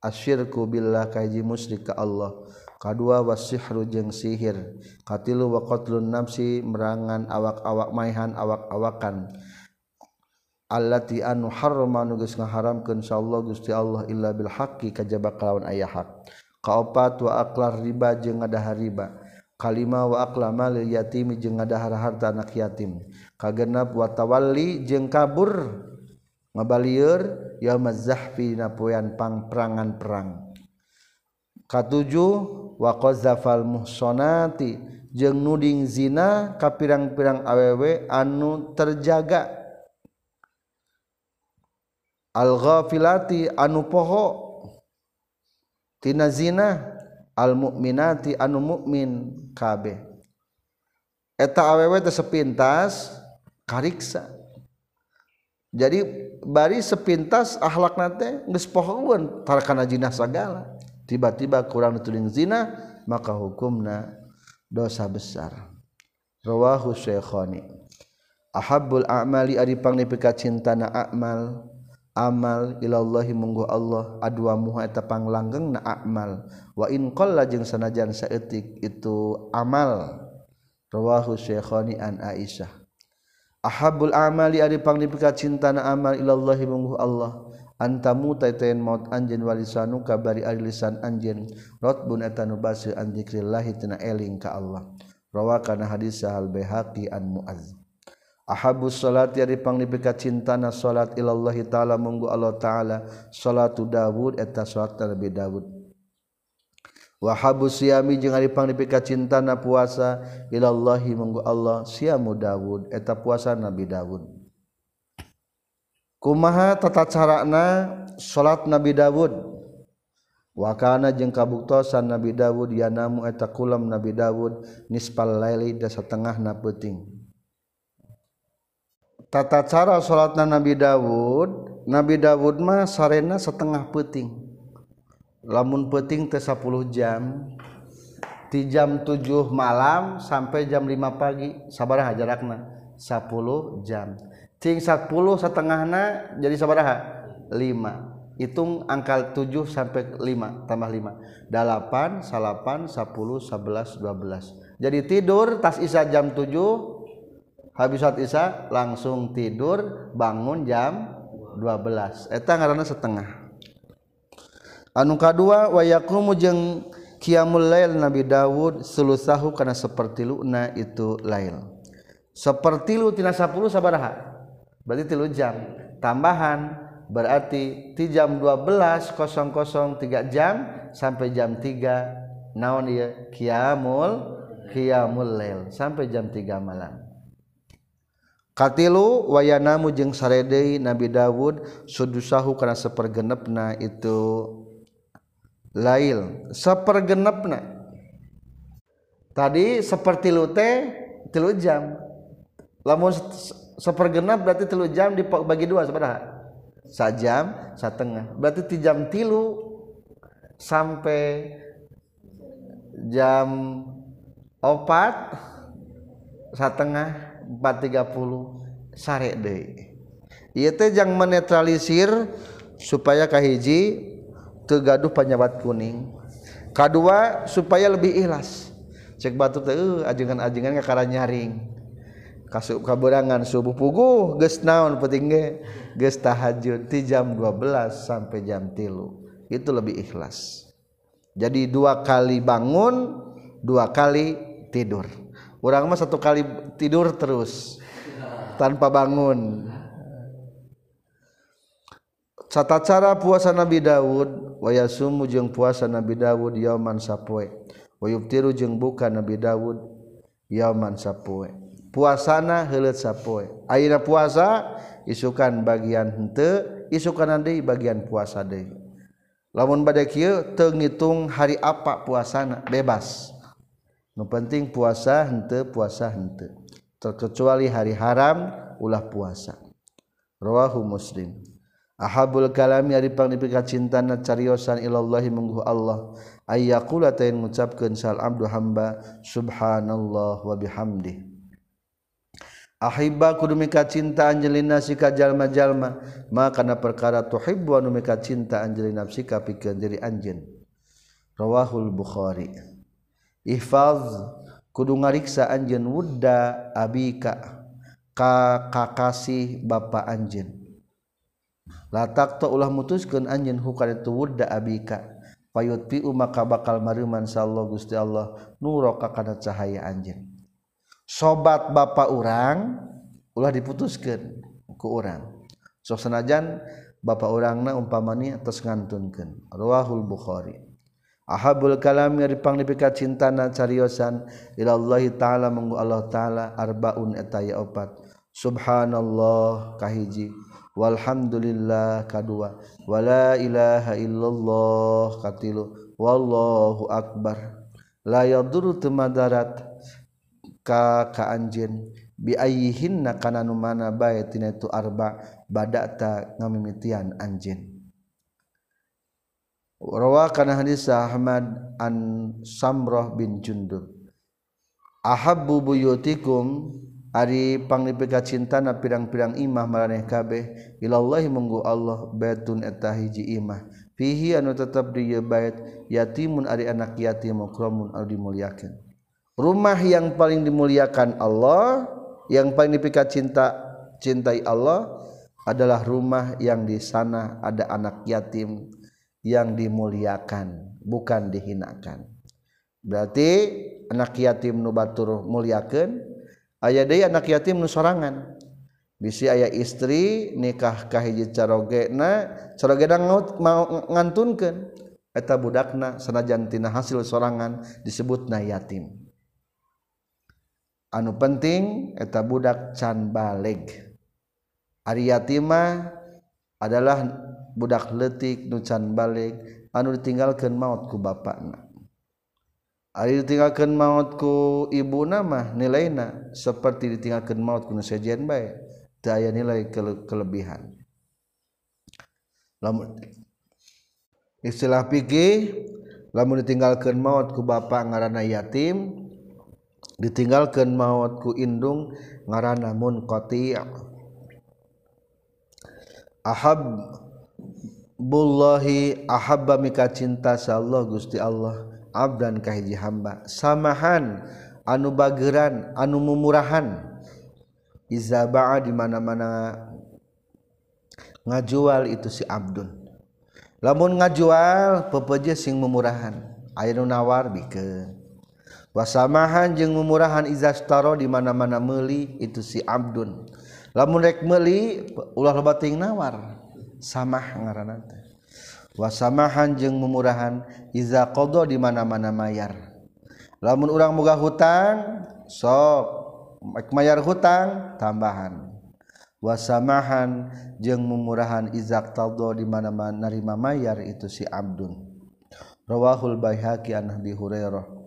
Asyirku billah kaji musyrik ka Allah. Kadua wasihru jeung sihir. Katilu wa qatlun nafsi merangan awak-awak maihan awak-awakan. Allati anu harrama nu geus ngaharamkeun insyaallah Gusti Allah illa bil haqqi kajaba kalawan aya hak. Kaopat wa aklar riba jeung ngadah riba. Kalima wa aqla mal yatimi jeung ngadahar harta anak yatim. Kagenap wa tawalli jeung kabur. Ngabalieur yaumaz zahfi na poean pang perangan perang. Katujuh waqazafal muhsonati jeung nuding zina ka pirang-pirang awewe anu terjaga. Al ghafilati anu poho. Tina zina mukminati anu mukmin kabeh. Eta awewe teh sepintas kariksa. Jadi bari sepintas akhlak nate pohoeun tarkana jinah sagala. Tiba-tiba kurang dituding zina maka hukumna dosa besar. Rawahu syekhani. Ahabbul a'mali ari pangnipikat cintana a'mal. amal Ilallahi munggu Allah adua muhapang langgeng na amal. Wainqlah jeung sanajan sayetik itu amal. Rawahu Syekhoni an Aisyah. Ahabul amali ari panglipikat cinta na amal Ilallahi munggu Allah. Antamu taiten maut anjeun walisanu kabari ari lisan anjeun. Rotbun etanu basi baseu an zikrillah tina eling ka Allah. Rawakana hadis sahal Baihaqi an Muazz Ahabus salat ya dipangnipika cintana salat ilallahi ta'ala munggu Allah ta'ala salatu Dawud eta salat Nabi Dawud. Wahabu siami jeung ari pangnipika cintana puasa ilallahi munggu Allah siamu Dawud eta puasa Nabi Dawud. Kumaha tata carana salat Nabi Dawud? Wakana jeung kabuktosan Nabi Dawud yanamu eta kulam Nabi Dawud nispal laili da satengahna peuting. tata cara salatna Nabi Dawud Nabi Dawud mah sarena setengah peting lamun peting teh 10 jam. Di jam 7 malam sampai jam 5 pagi. Sabaraha jarakna? 10 jam. Cing 10 setengahna jadi sabaraha? 5 hitung angka 7 sampai 5 tambah 5 8 salapan 10 11 12 jadi tidur tas isa jam 7 habis saat Isa langsung tidur bangun jam 12 eta ngaranna setengah. Anu kadua wayakumu jeung qiyamul lail Nabi Dawud sulusahu karena seperti luna itu lail. Seperti lu tina 10 sabaraha? Berarti tilu jam. Tambahan berarti di jam 12.00 3 jam sampai jam 3 naon ya kiamul kiamul lail. Sampai jam 3 malam katilu wayanamu jeung saredei Nabi Dawud sudusahu karena sepergenepna itu. Lail sepergenepna. Tadi seperti lute tilu jam. Lamun sepergenap berarti tilu jam dibagi dua sebenarnya. Sajam setengah berarti ti jam tilu sampai jam opat setengah 430 sare deui. Ieu teh jang menetralisir supaya kahiji teu gaduh panyabat kuning. Kadua supaya lebih ikhlas. Cek batu teh uh, ajengan-ajengan kakara nyaring. Kasuk kaberangan subuh puguh geus naon penting ge? Geus tahajud ti jam 12 sampai jam 3 itu lebih ikhlas. Jadi dua kali bangun dua kali tidur. orang mah satu kali tidur terus tanpa bangun. Cata cara puasa Nabi Dawud waya sumu jeung puasa Nabi Dawud yaman sapoe. Wayub tiru jeung buka Nabi Dawud yaman sapoe. Puasana heuleut sapoe. Ayeuna puasa isukan bagian henteu isukan deui bagian puasa deui. Lamun bade kieu teu ngitung hari apa puasana bebas. nu penting puasa hente puasa hente terkecuali hari haram ulah puasa. Rawahu muslim. Ahabul kalami ari pangnipika cintana cariosan ilallahi mungguh Allah. Ayyaqula tayin ngucapkeun sal abdu hamba subhanallah wa bihamdih. Ahibba kudu mika cinta anjelin nafsi ka jalma-jalma. Maka kana perkara tuhibbu anu mika cinta anjelin nafsi ka pikeun diri anjeun. Rawahul bukhari. ihfaz kudu ngariksa anjeun wudda abika ka kakasih bapa anjeun. Latak to ulah mutuskeun anjeun hukana itu wudda abika. Payut payutpi maka bakal mariman sallallahu gusti Allah nuro ka kana cahaya anjeun. Sobat bapa urang ulah diputuskeun ku urang. Sok sanajan bapa urangna umpamani atas ngantunkeun. Rawahul bukhari. Ahabul kalami dipangnipika cintana cariosan Allah ta'ala menggu Allah ta'ala arbaun etaya opat. Subhanallah kahiji. Walhamdulillah kadua. Wala ilaha illallah katilu. Wallahu akbar. La yadurru temadarat ka ka anjeun Bi ayyihinna kana nu mana bae tina itu arba badata ngamimitian anjeun rawa kana hadis Ahmad an Samrah bin Jundub. Ahabbu buyutikum ari panglipika cintana pirang-pirang imah maraneh kabeh ilallahi munggu Allah baitun eta hiji imah. Fihi anu tetep di bait yatimun ari anak yatim mukramun anu dimuliakeun. Rumah yang paling dimuliakan Allah yang paling dipikat cinta cintai Allah adalah rumah yang di sana ada anak yatim yang dimuliakan bukan dihinakan. Berarti anak yatim nubatur muliakan aya deui anak yatim nu sorangan. Bisi aya istri nikah ka hiji carogena carogena mau ngantunkeun. Eta budakna sanajan tina hasil sorangan disebutna yatim. Anu penting eta budak can baleg. Ari yatima adalah budak letik nucan balik anu ditinggalkan mautku bana Ari ditinggalkan mautku ibu nama nilaina seperti ditinggalkan mautku nusajian baik daya nilai kele kelebihan. Lamun istilah pikir lamun ditinggalkan mautku bapak ngarana yatim ditinggalkan mautku indung ngarana munkoti ahab bullahi ahabba mika cinta sa Allah Gusti Allah. Abdan kahiji hamba. Samahan anu bageran anu mumurahan. Iza ba'a di mana-mana ngajual itu si abdun. Lamun ngajual pepeje sing memurahan aya nu nawar bikeun. Wasamahan jeung memurahan iza staro di mana-mana meuli itu si abdun. Lamun rek meuli ulah loba teuing nawar. sama ngaran wasamahan jeung memurahan iza qada di mana-mana mayar. Lamun urang moga hutang sok mayar hutang tambahan. Wasamahan jeung memurahan iza qada di mana-mana narima mayar itu si Abdun. Rawahul baihaqi an Abi Hurairah.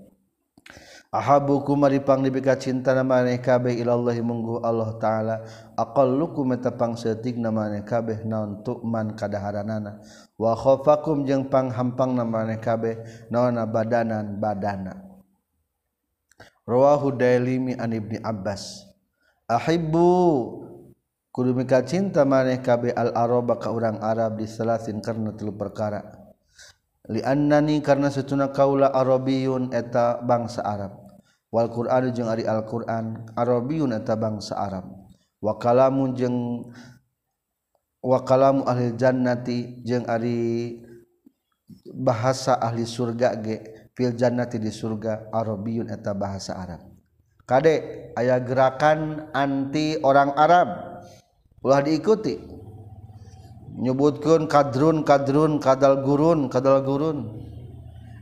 Ahabuku maripang dibika cinta nama kabeh ilallahi munggu Allah taala. Aqallukum metapang nama kabeh naon tukman kadaharanana. Wa khafakum jeung panghampang nama kabeh naon badanan badana. Rawahu Dailimi an Ibni Abbas. Ahibbu kudu mika cinta maneh kabeh al araba ka urang Arab di salasin karena telu perkara. Li annani karena setuna kaula arabiyun eta bangsa Arab Walquran jeung Ari Alquran Arabiyun eta bangsa Arab. Wakalamu jeng wakalamu ahli jannati jeung Ari bahasa ahli surga ge fil jannati di surga Arabiyun eta bahasa Arab. Kadek aya gerakan anti orang Arab. Ulah diikuti. Nyebutkan kadrun kadrun kadal gurun kadal gurun.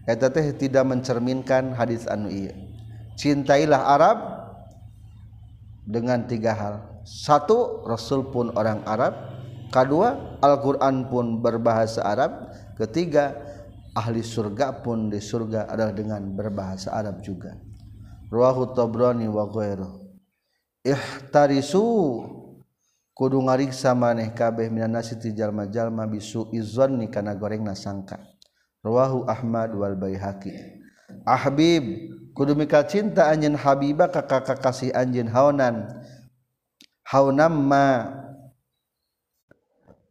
Eta teh tidak mencerminkan hadis anu iya cintailah Arab dengan tiga hal. Satu Rasul pun orang Arab. Kedua Al-Quran pun berbahasa Arab. Ketiga ahli surga pun di surga adalah dengan berbahasa Arab juga. Ruahu Tabrani wa ghairu ihtarisu. Kudu ngariksa maneh kabeh minan nasi ti jalma-jalma bisu izzonni kana goreng nasangka Ruahu Ahmad wal Baihaqi. Ahbib kudu mika cinta anjeun habiba ka kakasih anjeun haonan. Haunamma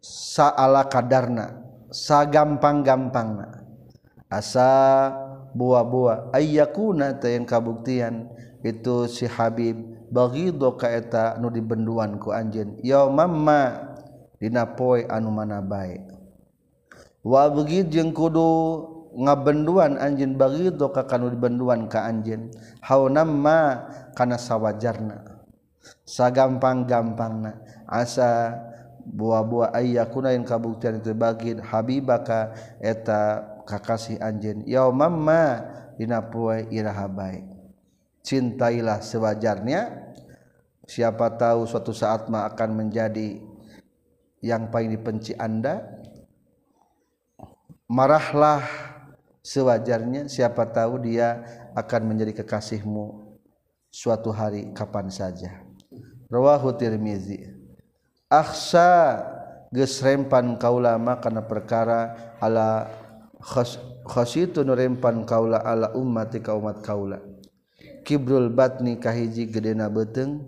saala kadarna sagampang-gampang asa buah-buah ayakuna teh yang kabuktian itu si Habib baghido kaeta nu dibenduan ku anjeun. Mama dina poe anu mana baik wa begitu jeung kudu ngabenduan anjeun bagi doka kanu dibenduan ka anjeun. Haunam ma kana sawajarna. Sagampang-gampangna. Asa buah-buah ayah kuna yang kabuktian itu bagi habibaka eta kakasih anjen ya mama dina poe iraha baik cintailah sewajarnya. Siapa tahu suatu saat mah akan menjadi yang paling dibenci anda. Marahlah sewajarnya siapa tahu dia akan menjadi kekasihmu suatu hari kapan saja. Rawahu tirmizi. Akhsa geus rempan kaula kana perkara ala khasitu nurempan kaula ala ummati ka umat kaula. Kibrul batni kahiji gedena beteng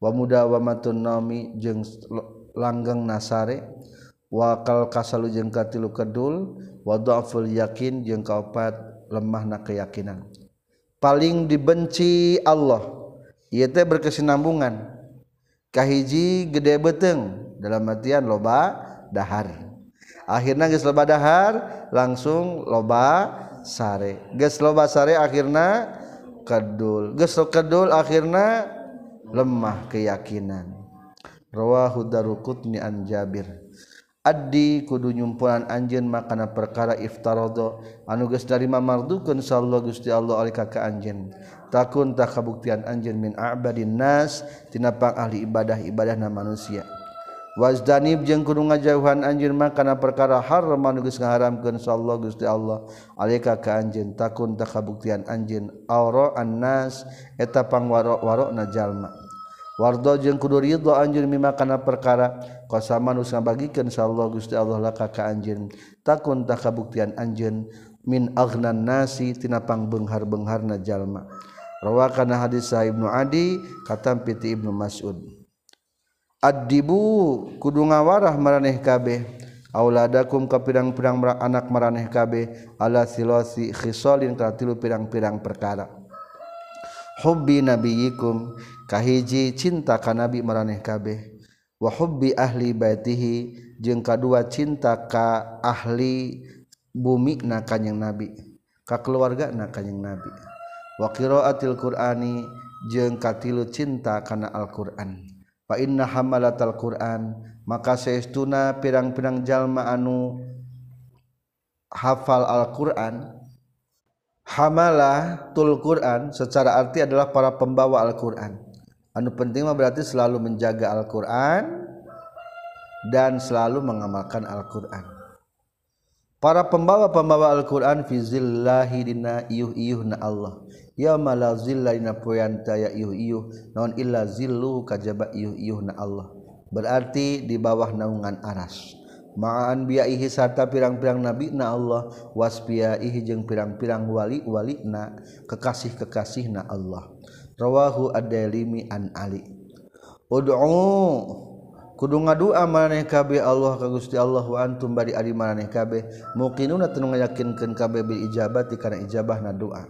wa mudawamatun nami jeung langgeng nasare. Wakal kasalu jeung katilu kedul. Wa dhaful yakin jeung kaopat lemahna keyakinan. Paling dibenci Allah ieu teh berkesinambungan. Kahiji gede beteng dalam artian loba dahar. Akhirnya geus loba dahar langsung loba sare. Geus loba sare akhirnya kedul. Geus kedul akhirnya lemah keyakinan. Rawahu darukutni an jabir Adi kudu nyumpulan anjeun makana perkara iftarodo anuges dari mamardukeun sallallahu Gusti Allah alika ka anjeun. Takun tak kabuktian anjeun min abadin nas tina ahli ibadah-ibadahna manusia. Wazdanib jeung kudu ngajauhan anjeun makana perkara haram anu geus ngaharamkeun sallallahu Gusti Allah alika ka anjeun. Takun tak kabuktian anjeun. Aura annas eta pangwaro-warona jalma. Wardo jeung kudu ridho anjeun mimakana perkara qasama nu sabagikeun insyaallah Gusti Allah laka ka anjeun. Takun tak kabuktian anjeun. Min aghnan nasi tina pangbeunghar-beungharna jalma. Rawakana hadis sa Ibnu Adi katam piti Ibnu Mas'ud. Adibu kudu ngawarah maraneh kabeh. Auladakum ka pirang-pirang anak maraneh kabeh. Ala silasi khisalin ka tilu pirang-pirang perkara. Hubbi nabiyikum kahiji cinta ka nabi maraneh kabeh. Wa hubbi ahli baitihi jeung kadua cinta ka ahli bumi na kanjing nabi ka keluarga na kanjing nabi. Wa qiraatil qur'ani jeung katilu cinta kana Al-Qur'an. Fa inna hamalatal Qur'an maka saestuna pirang-pirang jalma anu hafal Al-Qur'an hamalah tul Quran secara arti adalah para pembawa Al-Quran anu penting mah berarti selalu menjaga Al-Quran dan selalu mengamalkan Al-Quran. Para pembawa-pembawa Al-Quran fi zillahi dina iyuh na Allah. Ya la zilla dina poyanta ya iyuh iyuh. Naon illa zillu kajaba iyuh na Allah. Berarti di bawah naungan aras. Maan biaihi sarta pirang-pirang nabi na Allah waspiaihi jeung pirang-pirang wali wali na kekasih kekasih na Allah rawahu ad-dailimi an ali. Ud'u kudu ngadua maneh kabeh Allah ka Gusti Allah wa antum bari ari maneh kabeh. Muqinuna teu ngayakinkeun kabeh bil ijabati kana ijabahna doa.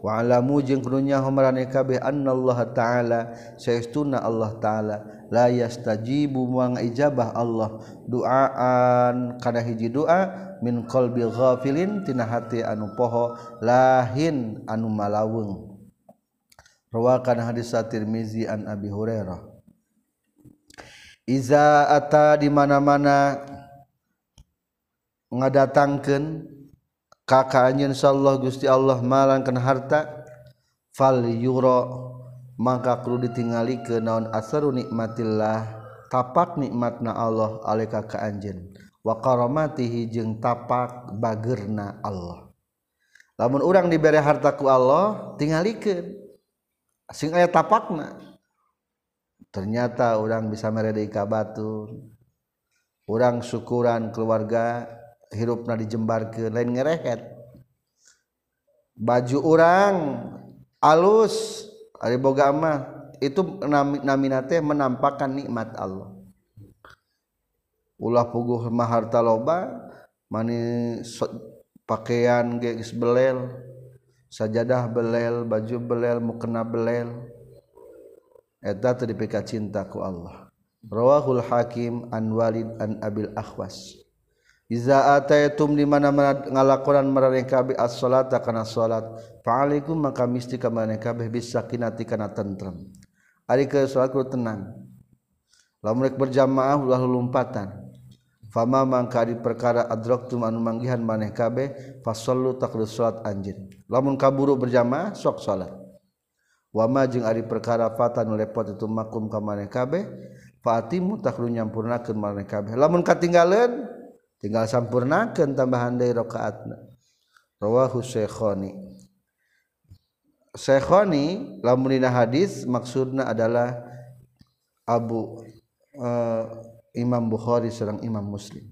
Wa alamu jeung kudu nyaho maneh kabeh annallaha ta'ala saestuna Allah ta'ala. La yastajibu muang ijabah Allah duaan. Kana hiji doa min qalbi ghafilin tina hati anu poho lahin anu malawung rawakan hadis Tirmizi an Abi Hurairah. Iza ata di mana-mana ngadatangkeun kakak anjeun sallallahu Gusti Allah malangkeun harta fal yura maka kudu ditingali ke naon asaru nikmatillah tapak nikmatna Allah alika ka anjeun. Wa karamatihi jeung tapak bagerna Allah. Lamun urang dibere harta ku Allah tingalikeun. sing aya tapakna. Ternyata orang bisa meredei ka batur orang syukuran keluarga hirupna dijembarkeun lain ngerehet. Baju orang alus ari boga mah. Itu namina teh menampakkan nikmat Allah. Ulah puguh mah harta loba mani so, pakaian geus belel. sajadah belel baju belel mukena belel. Eta teu dipika cinta ku Allah. Rawahul hakim an walid an abil akhwas. Iza ataitum di mana-mana ngalakonan marane kabeh as-salata kana salat fa'alaikum maka mesti ka marane kabeh bisakinati kana tentrem. Ari ke salat kudu tenang. Lamun berjamaah ulah lompatan Fama mangka perkara adraktum anu manggihan maneh kabeh fasallu taqdu salat anjeun. Lamun kaburu berjamaah sok salat. Wa ma jeung ari perkara fatan lepot itu makum ka maneh kabeh fatimu taklu nyampurnakeun maneh kabeh. Lamun katinggalan tinggal sampurnakan tambahan dari rakaatna rawahu syekhoni syekhoni lamunina hadis maksudna adalah Abu uh, Imam Bukhari serang Imam Muslim.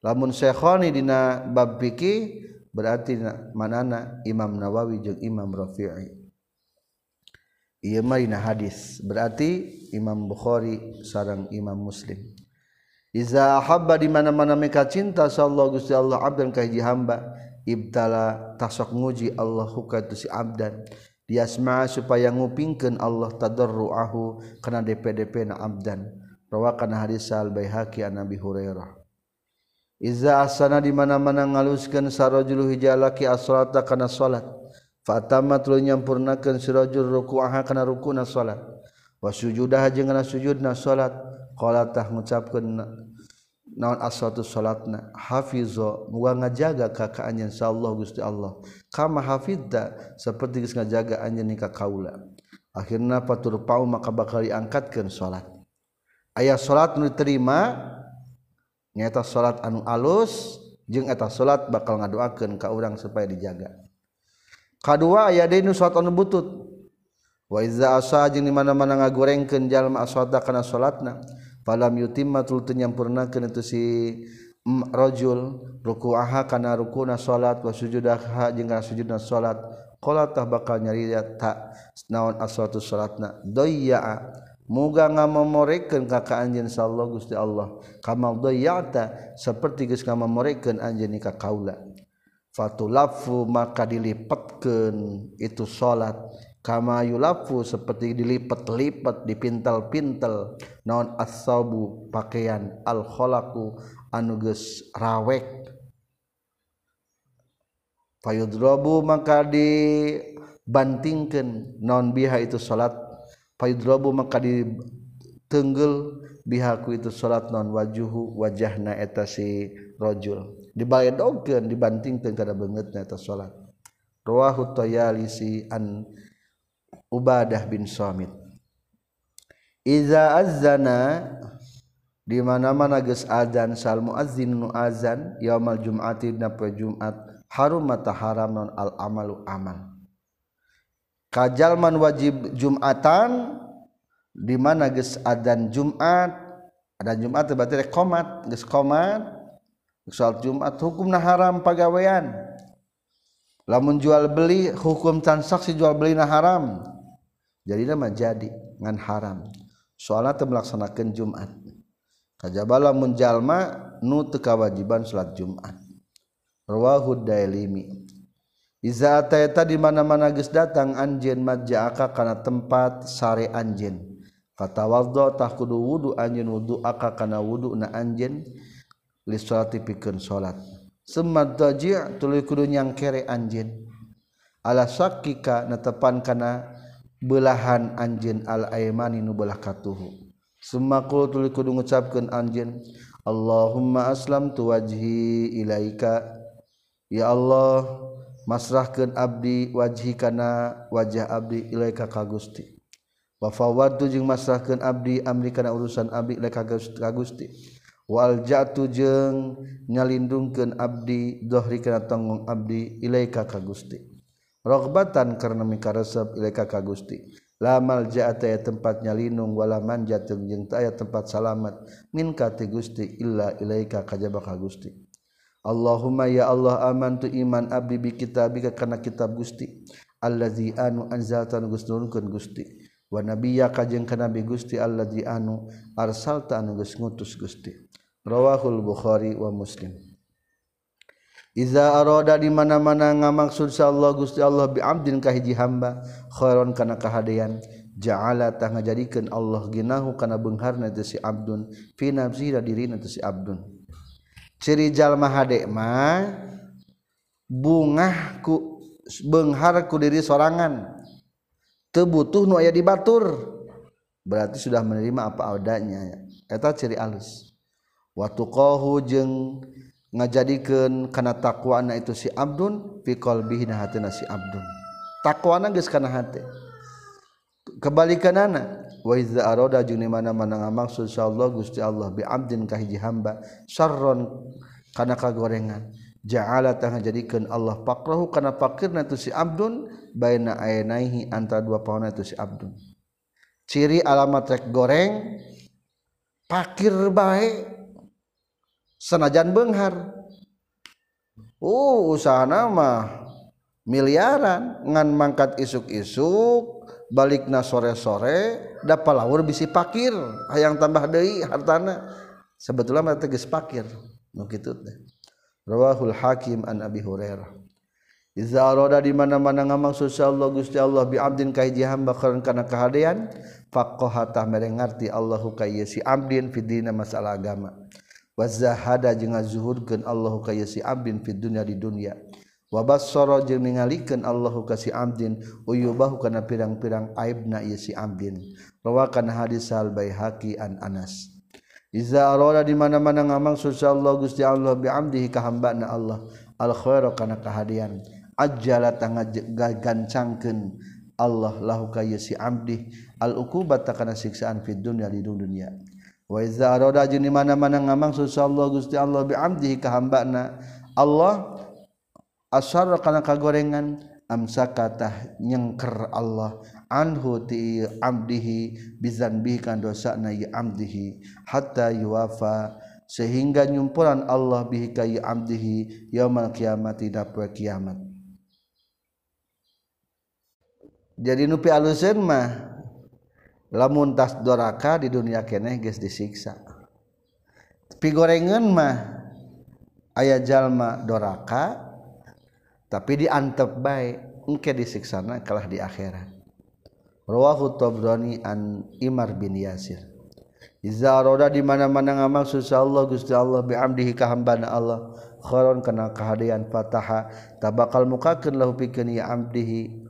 Lamun syekhoni dina bab fikih berarti manana Imam Nawawi jeung Imam Rafi'i. Ieu mah hadis berarti Imam Bukhari sarang Imam Muslim. Iza habba di mana-mana mereka cinta sallallahu Gusti Allah abdan ka hiji hamba ibtala tasok nguji Allah huka itu si abdan. Diasma supaya ngupingkeun Allah tadarruahu kana DP-DP na abdan rawakan hadis al baihaqi an Nabi Hurairah. Iza asana di mana-mana ngaluskeun sarajul hijalaki as-salata kana salat fatama tuluy nyampurnakeun sirajul ruku'aha kana rukuna salat wa sujudah jeung kana sujudna salat tah mengucapkan naon asatu salatna hafizo wa ngajaga ka anjeun Allah Gusti Allah. Kama hafidda seperti geus ngajaga anjeun ka kaula. Akhirna patur pau maka bakal diangkatkeun salat ayaah salat diterima nyata salat anu alus jeung eta salat bakal ngadoakeun ka urang supaya dijaga. Kadua aya deui nu salat anu butut. Wa iza asa jeung di mana-mana ngagorengkeun jalma aswada kana salatna falam yutimma tul teu nyampurnakeun itu si mm, rajul ruku'aha kana rukuna salat wa sujudaha jeung kana sujudna salat. Qala tah bakal nyari ta naon aswatu salatna? Doyya muga nga memorekan kakak anjin sallallahu gusti Allah. Kamal doyata seperti gus kamu memorekan anjin nikah kaula. Fatulafu maka dilipatkan itu salat. Kama yulafu seperti dilipat-lipat dipintal-pintal. Naon asabu pakaian al khalaku anu geus rawek. Fayudrabu maka dibantingkeun. Naon biha itu salat? payudrobu maka ditenggel bihaku itu salat non wajuhu wajahna eta si rajul dibaedokeun dibantingkeun kada beungeutna eta salat rawahu tayalisi an Ubadah bin Samit Iza azzana di mana-mana geus azan sal muazzin nu azan yaumal jum'ati dina poe Jumat harum mata haram non al amalu amal. Kajalman wajib Jumatan di mana geus adzan Jumat ada Jumat berarti rek qomat geus qomat salat Jumat hukumna haram pagawean. Lamun jual beli hukum transaksi jual beli na haram. Jadi nama jadi ngan haram. Salat melaksanakan Jumat. Kajabala menjalma nu teu kawajiban salat Jumat. Rawahu dailimi Iza ataeta di mana-mana geus datang anjeun madja'aka kana tempat sare anjeun. Fatawaddo tah kudu wudu anjeun wudu aka kana wudu na anjeun li salati pikeun salat. Summa taji' tuluy kudu nyangkere anjeun. Ala sakika netepan kana belahan anjeun al aymani nu belah katuhu. Summa qul tuluy kudu ngucapkeun anjeun Allahumma aslamtu wajhi ilaika Ya Allah, masrahkan Abdi wajhi kana wajah Abdi ilaika ka Gusti. Wafawatu jeung masrahkan Abdi amri kana urusan Abdi ilaika ka Gusti wal jatu jeung nyalindungkeun Abdi dohri kana tanggung Abdi ilaika ka Gusti. Rogbatan karena mikaresep ilaika ka Gusti. Lamal jaat aya tempat nyalindung wala manjatun jeung taya tempat salamat. Min ka Gusti illa ilaika kajaba ka Gusti. Allahumma ya Allah aman tu iman abdi bi kitabika kana kitab Gusti. Allazi anu anzalta Gusti nurunkeun Gusti. Wa nabiyya ka jeung kana nabi Gusti allazi anu arsalta anu geus ngutus Gusti. Rawahul bukhari wa muslim. Iza aroda di mana-mana ngamaksud sa Allah Gusti Allah bi abdin ka hiji hamba khairon kana kahadean ja'ala tah ngajadikeun Allah ginahu kana beungharna teu si abdun fi nafsi da dirina teu si abdun. ciri jalma cirijallmahadekma bungahku Bengharku diri sorangan. Tebutuh nu aya di batur. Berarti sudah menerima apa adanya. Eta ciri alus. Waktu kohu jeng ngajadikan karena takwana itu si Abdun pikol bihina hati si Abdun. Takwana geus kana hati kebalikan anak wa iza arada jeung mana-mana ngamaksud Allah Gusti Allah bi abdin ka hiji hamba syarron kana kagorengan ja'ala tah ngajadikeun Allah pakrahu kana fakirna itu si abdun baina ainaihi antara dua pauna itu si abdun. Ciri alamat rek goreng pakir bae sanajan Benghar. Uh usaha nama miliaran ngan mangkat isuk-isuk balik na sore-sore dapat lawur bisi pakir hayang tambah deui hartana. Sebetulnya mah tegas pakir nu kitu teh. Rawahul hakim an abi hurairah. Iza arada di mana-mana ngamaksud Allah Gusti Allah bi abdin ka hiji hamba kana kahadean faqaha tah mere ngarti Allahu ka si abdin fi dina masalah agama. Wa zahada jeung ngazuhurkeun Allahu ka si abdin fi dunya di dunya. Wa bassara jeung ningalikeun Allahu ka si abdin uyubahu kana pirang-pirang aibna ieu si abdin. Rawakan hadis al baihaqi an Anas. Iza arada di mana-mana ngamang susah Allah Gusti Allah bi amdihi ka hambana Allah al khairu kana kahadian. Ajjala tanga gancangkeun Allah lahu ka si abdi al uqubata kana siksaan fid dunya di dunia Waiza roda jeung di mana-mana ngamang susah Allah Gusti Allah bi amdihi ka hambana Allah asar kana kagorengan amsakatah nyengker Allah. Anhu ti abdihi bizanbihi kan dosana ya amdihi. Hatta yuwafa sehingga nyumpuran Allah bihi ka ya yaumul kiamat tidak kiamat. Jadi nupi alusen mah lamun tas doraka di dunia keneh geus disiksa. Gorengan mah aya jalma doraka tapi diantep baik engke disiksana kalah di akhirat. Rawahu tabrani an imar bin yasir. Iza roda di mana-mana ngamal susah Allah Gusti Allah bi amdihi ka hambana Allah. Khairon kana kahadian fataha. Tabakal mukakeun lahu pikeun ya amdihi.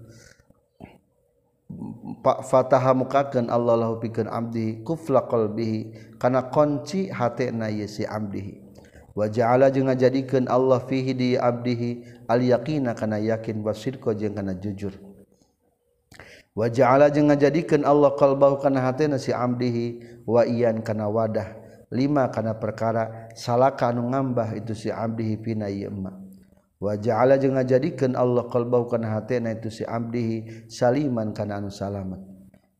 Pak Fataha mukakan Allah lahu pikeun abdi kufla qalbihi. Kana kunci hatena ye si abdihi waja'ala jeung ngajadikeun Allah fihi di abdihi al yaqina kana yakin wasidqa jeung kana jujur. Waja'ala jeung ngajadikeun Allah qalbahu kana hatena si abdihi wa iyan kana wadah. Lima kana perkara salaka anu ngambah itu si abdihi pina ieu emma. Waja'ala jeung ngajadikeun Allah qalbahu kana hatena itu si abdihi saliman kana anu salamat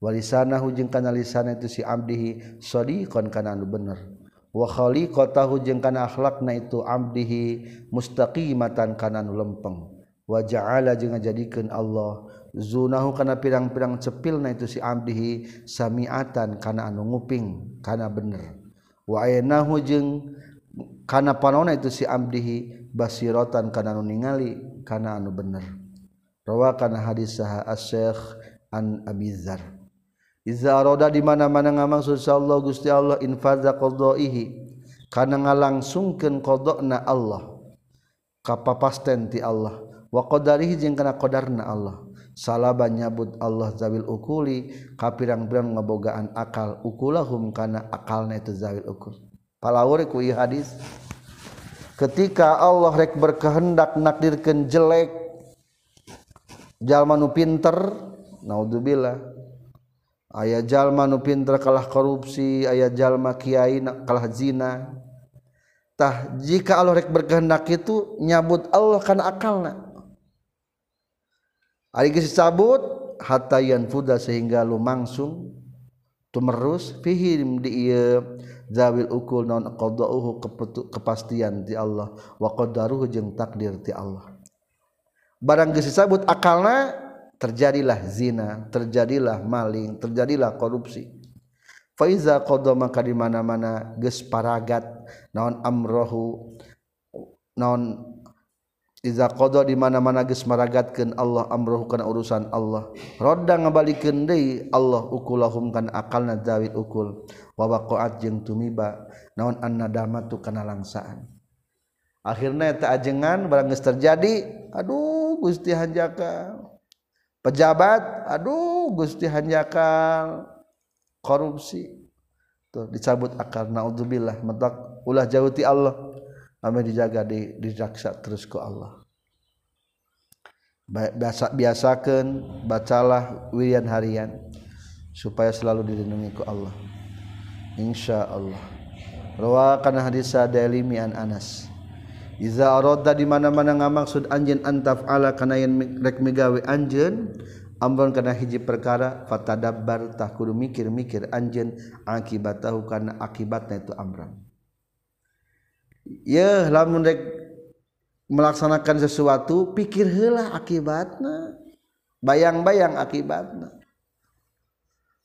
walisanahu jeung kana lisanna itu si abdihi shadiqan kana anu bener. wakhali kotahu jeung kana akhlakna itu abdihi mustaqimatan kana nu lempeng. Wajaala jeung ngajadikeun Allah zunahu kana pirang-pirang cepilna itu si abdihi samiatan kana anu nguping kana bener. Wa aynahu jeung kana panona itu si abdihi basiratan kana anu ningali kana anu bener. Rawakan hadis saha asy-syekh an abizar iza roda di mana-mana ngamaksud Allah Gusti Allah infaza qadaihi. Kana ngalangsungkeun qadana Allah kapapasten ti Allah. Wa qadarihi jeung kana qadarna Allah. Salahaba nyabut Allah zawil ukuli kapirang-birang ngebogaan akal ukulahum kana akalna itu zawil ukul. Palawur ku ieu hadis ketika Allah rek berkehendak nakdirkeun jelek jalma nu pinter naudzubillah aya jalma nu pinter kalah korupsi aya jalma kiai kalah zina. Tah jika Allah rek berkehendak itu nyabut Allah kana akalna. Ari hatayan fuda hatta yanfuda sehingga lumangsung tumerus fihim di zawil ukul non qadauhu kepastian di Allah wa qadaruhu jeung takdir ti Allah. Barang geus disabut akalna terjadilah zina terjadilah maling terjadilah korupsi faiza qada maka di mana-mana geus paragat naon amrohu naon Iza qada di mana-mana geus maragatkeun Allah amruh kana urusan Allah. Rodda ngabalikeun deui Allah ukulahum kana akalna zawid ukul wa waqa'at jeung tumiba naon annadamatu kana langsaan. Akhirna eta ajengan barang geus terjadi, aduh Gusti hanjaka. Pejabat, aduh Gusti hanjaka korupsi. Tuh dicabut akal. Naudzubillah mentak ulah jauh ti Allah dijaga di dijaksa terus ke Allah. Biasa biasakan bacalah wirian harian supaya selalu dilindungi ke Allah. Insya Allah. Rawakan hadis dalimi an Anas Iza arada di mana-mana ngamaksud anjeun antaf ala kana yen rek migawe anjeun amron kana hiji perkara fatadabbar tah kudu mikir-mikir anjeun akibatahu kana akibatna itu amran. Ya lamun rek melaksanakan sesuatu pikir heula akibatna bayang-bayang akibatna.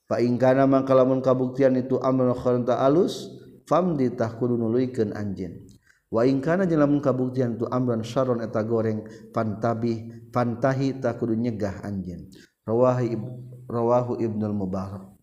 Fa in kana mangka lamun kabuktian itu amal kharanta alus famdi tah kudu nuluykeun anjeun wa in kana jeung lamun kabuktian itu amran syaron eta goreng fantabi fantahi tah kudu nyegah anjeun. Rawahu rawahu ibnul mubarak.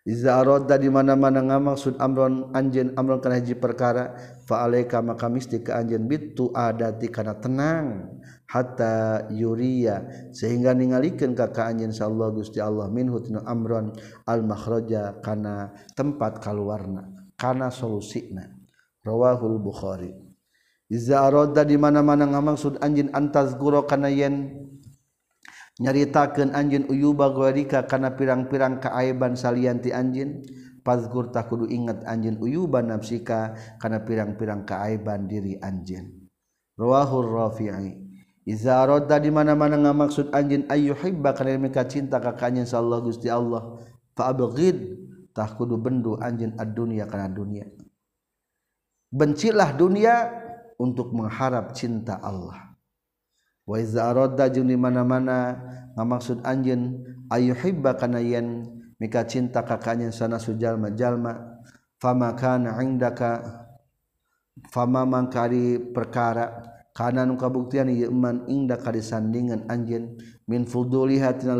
Iza aroda di mana-mana ngamaksud amron anjen amron kana hiji perkara fa alaika maka misti ka anjeun bitu adati kana tenang hatta yuriya. Sehingga ningalikeun ka ka anjeun sallallahu Gusti Allah minhu tina amron al makhraja kana tempat kaluarna kana solusina rawahul Bukhari. Iza aroda di mana-mana ngamaksud anjin antas guro kana yen nyaritakeun anjin uyuba gwarika kana pirang-pirang kaaiban salianti anjin fazkur tak kudu ingat anjin uyuba nafsika kana pirang-pirang kaaiban diri anjin rawahul Rafi'i. Iza aroda di mana-mana ngamaksud anjin ayyuhibba kana mika cinta ka kanjin sallallahu Gusti Allah fa abghid tak kudu bendu anjin ad-dunya kana dunia bencilah dunia untuk mengharap cinta Allah. Waroda di mana-mana ngamaksud anjen ayuhibba kana yen mika cinta kakaknya sana sujal majallma fama kana indaka fama mangkari perkara kana nu kabuktian ieu iman indaka disandingan anjeun min fuduliha tina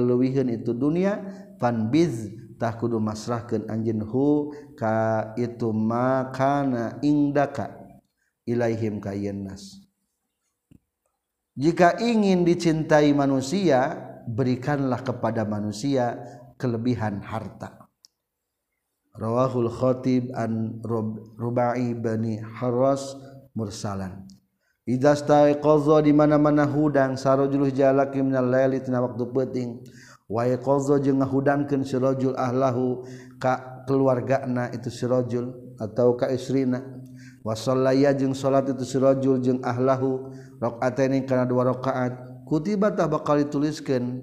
itu dunia fan biz tah kudu masrahkeun anjeun hu ka itu makana indaka ilaihim ka nas. Jika ingin dicintai manusia berikanlah kepada manusia kelebihan harta. Rawahul khatib an rubai bani haras mursalan. Idza staiqadha di mana-mana hudang sarojul jalaki minal laili tina waktu penting wae qadha jeung ngahudankeun si rajul ahlahu ka keluargana itu si rajul atau ka isrina. Wasallaya jeung salat itu si rajul jeung ahlahu rakaataini kana dua rakaat kutiba tah bakal dituliskeun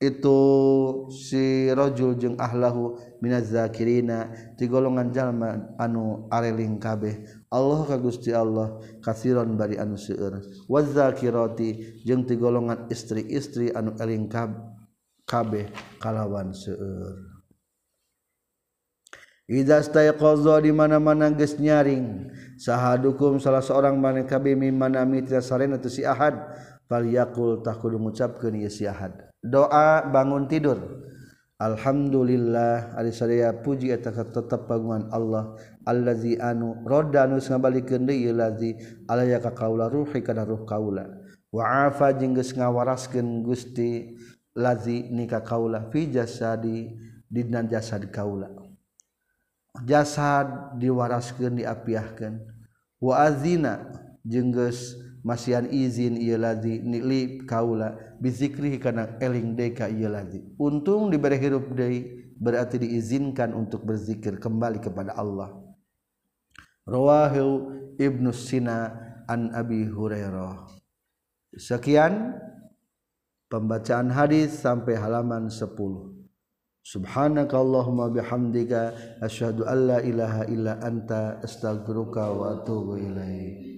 itu si rajul jeung ahlahu minaz zakirina ti golongan jalma anu areling kabeh. Allah ka Gusti Allah kasiron bari anu seueur. Wazzakirati jeung ti golongan istri-istri anu eling kabeh kabeh kalawan seueur. Idza staiqadha di mana-mana geus nyaring sahadukum salah seorang mana kabeh mimana mitra sarena tu si ahad fal yaqul tah kudu ngucapkeun ieu si ahad. Doa bangun tidur. Alhamdulillah ari sadaya puji eta tetep pagungan Allah allazi anu rodda anu ngabalikeun deui allazi alaya ka kaula ruhi kana ruh kaula. Wa afa jeung geus ngawaraskeun Gusti lazi nikah kaula fi jasadi dina jasad kaula. Jasad diwaraskeun diapiahkeun. Wa azina jenggeus masihan izin ieu lazi nili kaula bizikri kana eling deui ka ieu lazi. Untung diberi hirup deui berarti diizinkan untuk berzikir kembali kepada Allah. Rawahu ibnu sina an abi hurairah. Sekian pembacaan hadis sampai halaman 10 Subhanakallahumma bihamdika asyhadu an la ilaha illa anta astaghfiruka wa atubu ilaik.